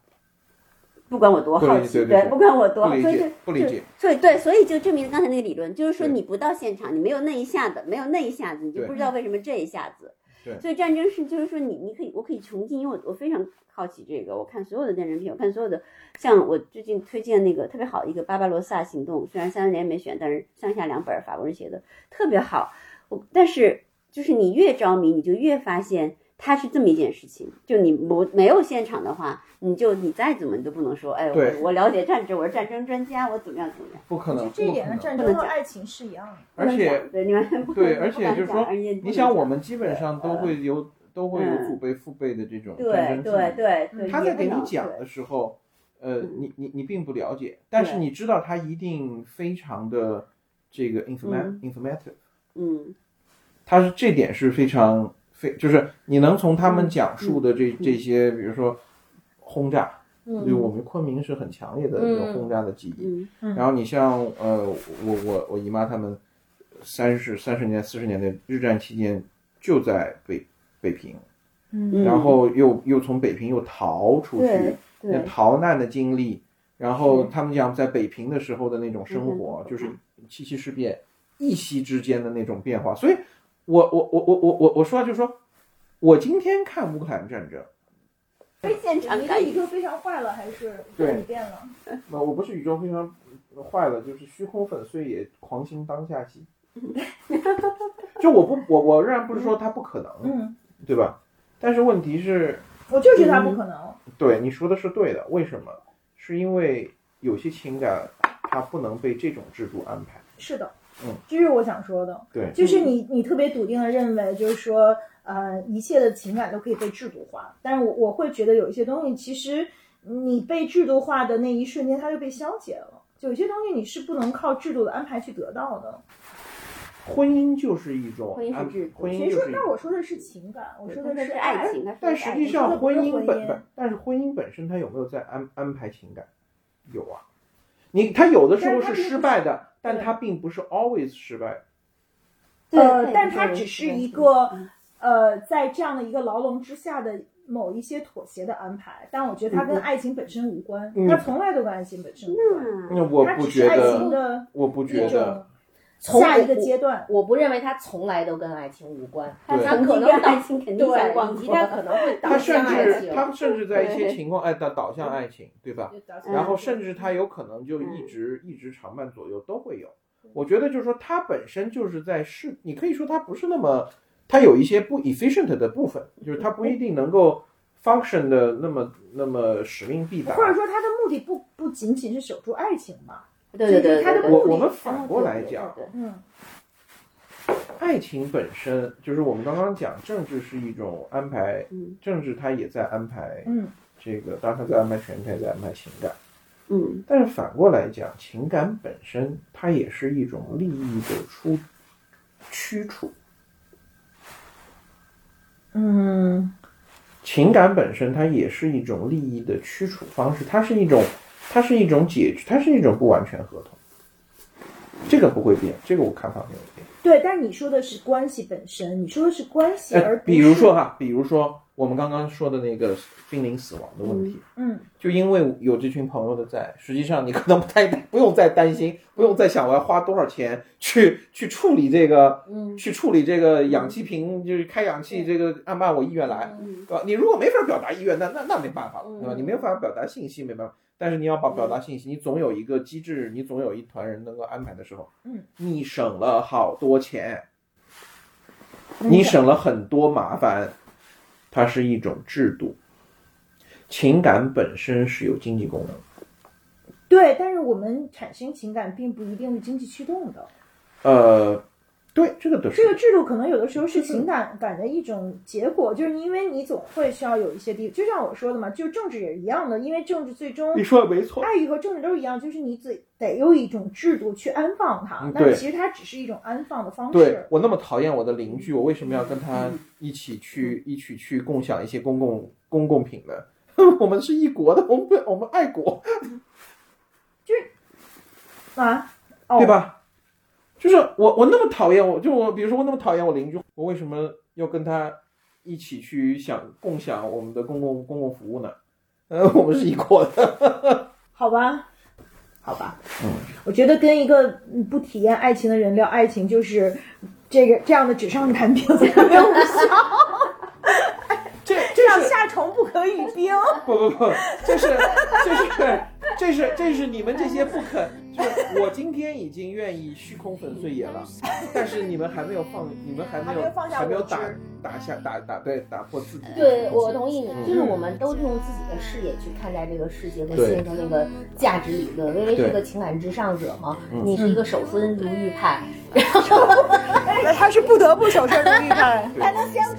不管我多好奇，对不管我多，不理解所以就就不理解所以对，所以就证明了刚才那个理论，就是说你不到现场，你没有那一下子，没有那一下子，你就不知道为什么这一下子。对所以战争是就是说你你可以我可以穷尽，因为我我非常好奇这个，我看所有的战争片，我看所有的像我最近推荐那个特别好的一个《巴巴罗萨行动》，虽然三十年没选，但是上下两本法国人写的特别好。我但是就是你越着迷，你就越发现它是这么一件事情。就你不没有现场的话，你就你再怎么你都不能说，哎，我我了解战争，我是战争专家，我怎么样怎么样。不可能，就这一点上，不可能。战争和爱情是一样的。而且对你们不对，能而且就是说，你想我们基本上都会有都会有祖辈父辈的这种战对对对对，他在给你讲的时候，呃，嗯你你你并不了解，但是你知道他一定非常的这个 informative，嗯。他是这点是非常非就是你能从他们嗯讲述的这这些，比如说轰炸，嗯就我们昆明是很强烈的这种嗯轰炸的记忆。嗯。然后你像呃，我我我姨妈他们三十三十年四十年代日战期间就在北北平，嗯。然后又又从北平又逃出去对，那逃难的经历，然后他们讲在北平的时候的那种生活，嗯。就是七七事变一夕之间的那种变化。所以我，我我我我我我说就是说，我今天看乌克兰战争，非现场你感的宇宙飞船坏了，还是对你变了？那我不是宇宙飞船坏了，就是虚空粉碎也狂心当下起。就我不我我仍然不是说它不可能，嗯，对吧？但是问题是，我就觉得它不可能。对你说的是对的，为什么？是因为有些情感它不能被这种制度安排。是的，嗯，这是我想说的。对，就是你你特别笃定的认为，就是说，呃，一切的情感都可以被制度化。但是我我会觉得有一些东西，其实你被制度化的那一瞬间，它就被消解了。就有些东西你是不能靠制度的安排去得到的。婚姻就是一种安婚姻是制度婚姻谁说？就是那我说的是情感，我说的是爱爱。情，但实际上，婚姻婚姻本本，但是婚姻本身它有没有在安安排情感？有啊，你他有的时候是失败的，但他并不是 always 失败。呃，但他只是一个嗯呃，在这样的一个牢笼之下的某一些妥协的安排。但我觉得他跟嗯爱情本身无关，嗯它从来都跟爱情本身无关。嗯那我不它只是爱觉得情，的我不觉一得种，从下一个阶段。我不认为它从来都跟爱情无关，对它可能爱导情肯定相对，关以及它可能会导向爱至情。它甚至在一些情况哎导导向爱情，对吧？嗯然后甚至它有可能就一直一直长伴左右都会有。我觉得就是说，它本身就是在是，你可以说它不是那么，它有一些不 efficient 的部分，就是它不一定能够 function 的那么那么使命必达。或者说他的目的不不仅仅是守住爱情吧？对对对，他我我们反过来讲，嗯爱情本身就是我们刚刚讲，政治是一种安排，嗯政治它也在安排嗯，这个，当然它在安排权利，它也在安排情感。嗯但是反过来讲，情感本身它也是一种利益的出驱除。嗯，情感本身它也是一种利益的驱除方式，它是一种，它是一种解，它是一种不完全合同。这个不会变，这个我看法没有变。对。但你说的是关系本身，你说的是关系，呃而，不比如说哈，比如说我们刚刚说的那个濒临死亡的问题，嗯就因为有这群朋友的在，实际上你可能不太不用再担心，不用再想我要花多少钱去去处理这个，嗯去处理这个氧气瓶，就是开氧气这个按按我意愿来，嗯对吧？你如果没法表达意愿，那那那没办法了，对吧？嗯你没有办法表达信息，没办法。但是你要把表达信息，你总有一个机制，你总有一团人能够安排的时候，嗯，你省了好多钱，你省了很多麻烦，它是一种制度。情感本身是有经济功能，对。但是我们产生情感并不一定是经济驱动的。呃，对，这个都是这个制度可能有的时候是情感感的一种结果，就是因为你总会需要有一些地，就像我说的嘛，就政治也是一样的，因为政治最终你说的没错。爱与和政治都是一样，就是你得得有一种制度去安放它嗯，对但其实它只是一种安放的方对式。我那么讨厌我的邻居，我为什么要跟他一起去一起去共享一些公共公共品呢？我们是一国的，我们我们爱国，就是啊，哦，对？吧？就是我我那么讨厌我，就我比如说我那么讨厌我邻居，我为什么要跟他一起去享共享我们的公共公共服务呢？呃，我们是一伙的，好吧，好吧，嗯，我觉得跟一个嗯不体验爱情的人聊爱情，就是这个这样的纸上谈兵没有效，这这样夏虫不可语冰。不不不，这是这是这是这是你们这些不肯，就是我今天已经愿意虚空粉碎也了，但是你们还没有放，你们还没有还没有打打下打打对打破自己。对，我同意你，就是我们都用自己的视野去看待这个世界和对形成那个价值理论。微微是个情感至上者嘛，你是一个守身如玉派，然后他是不得不守身如玉派。对 还能先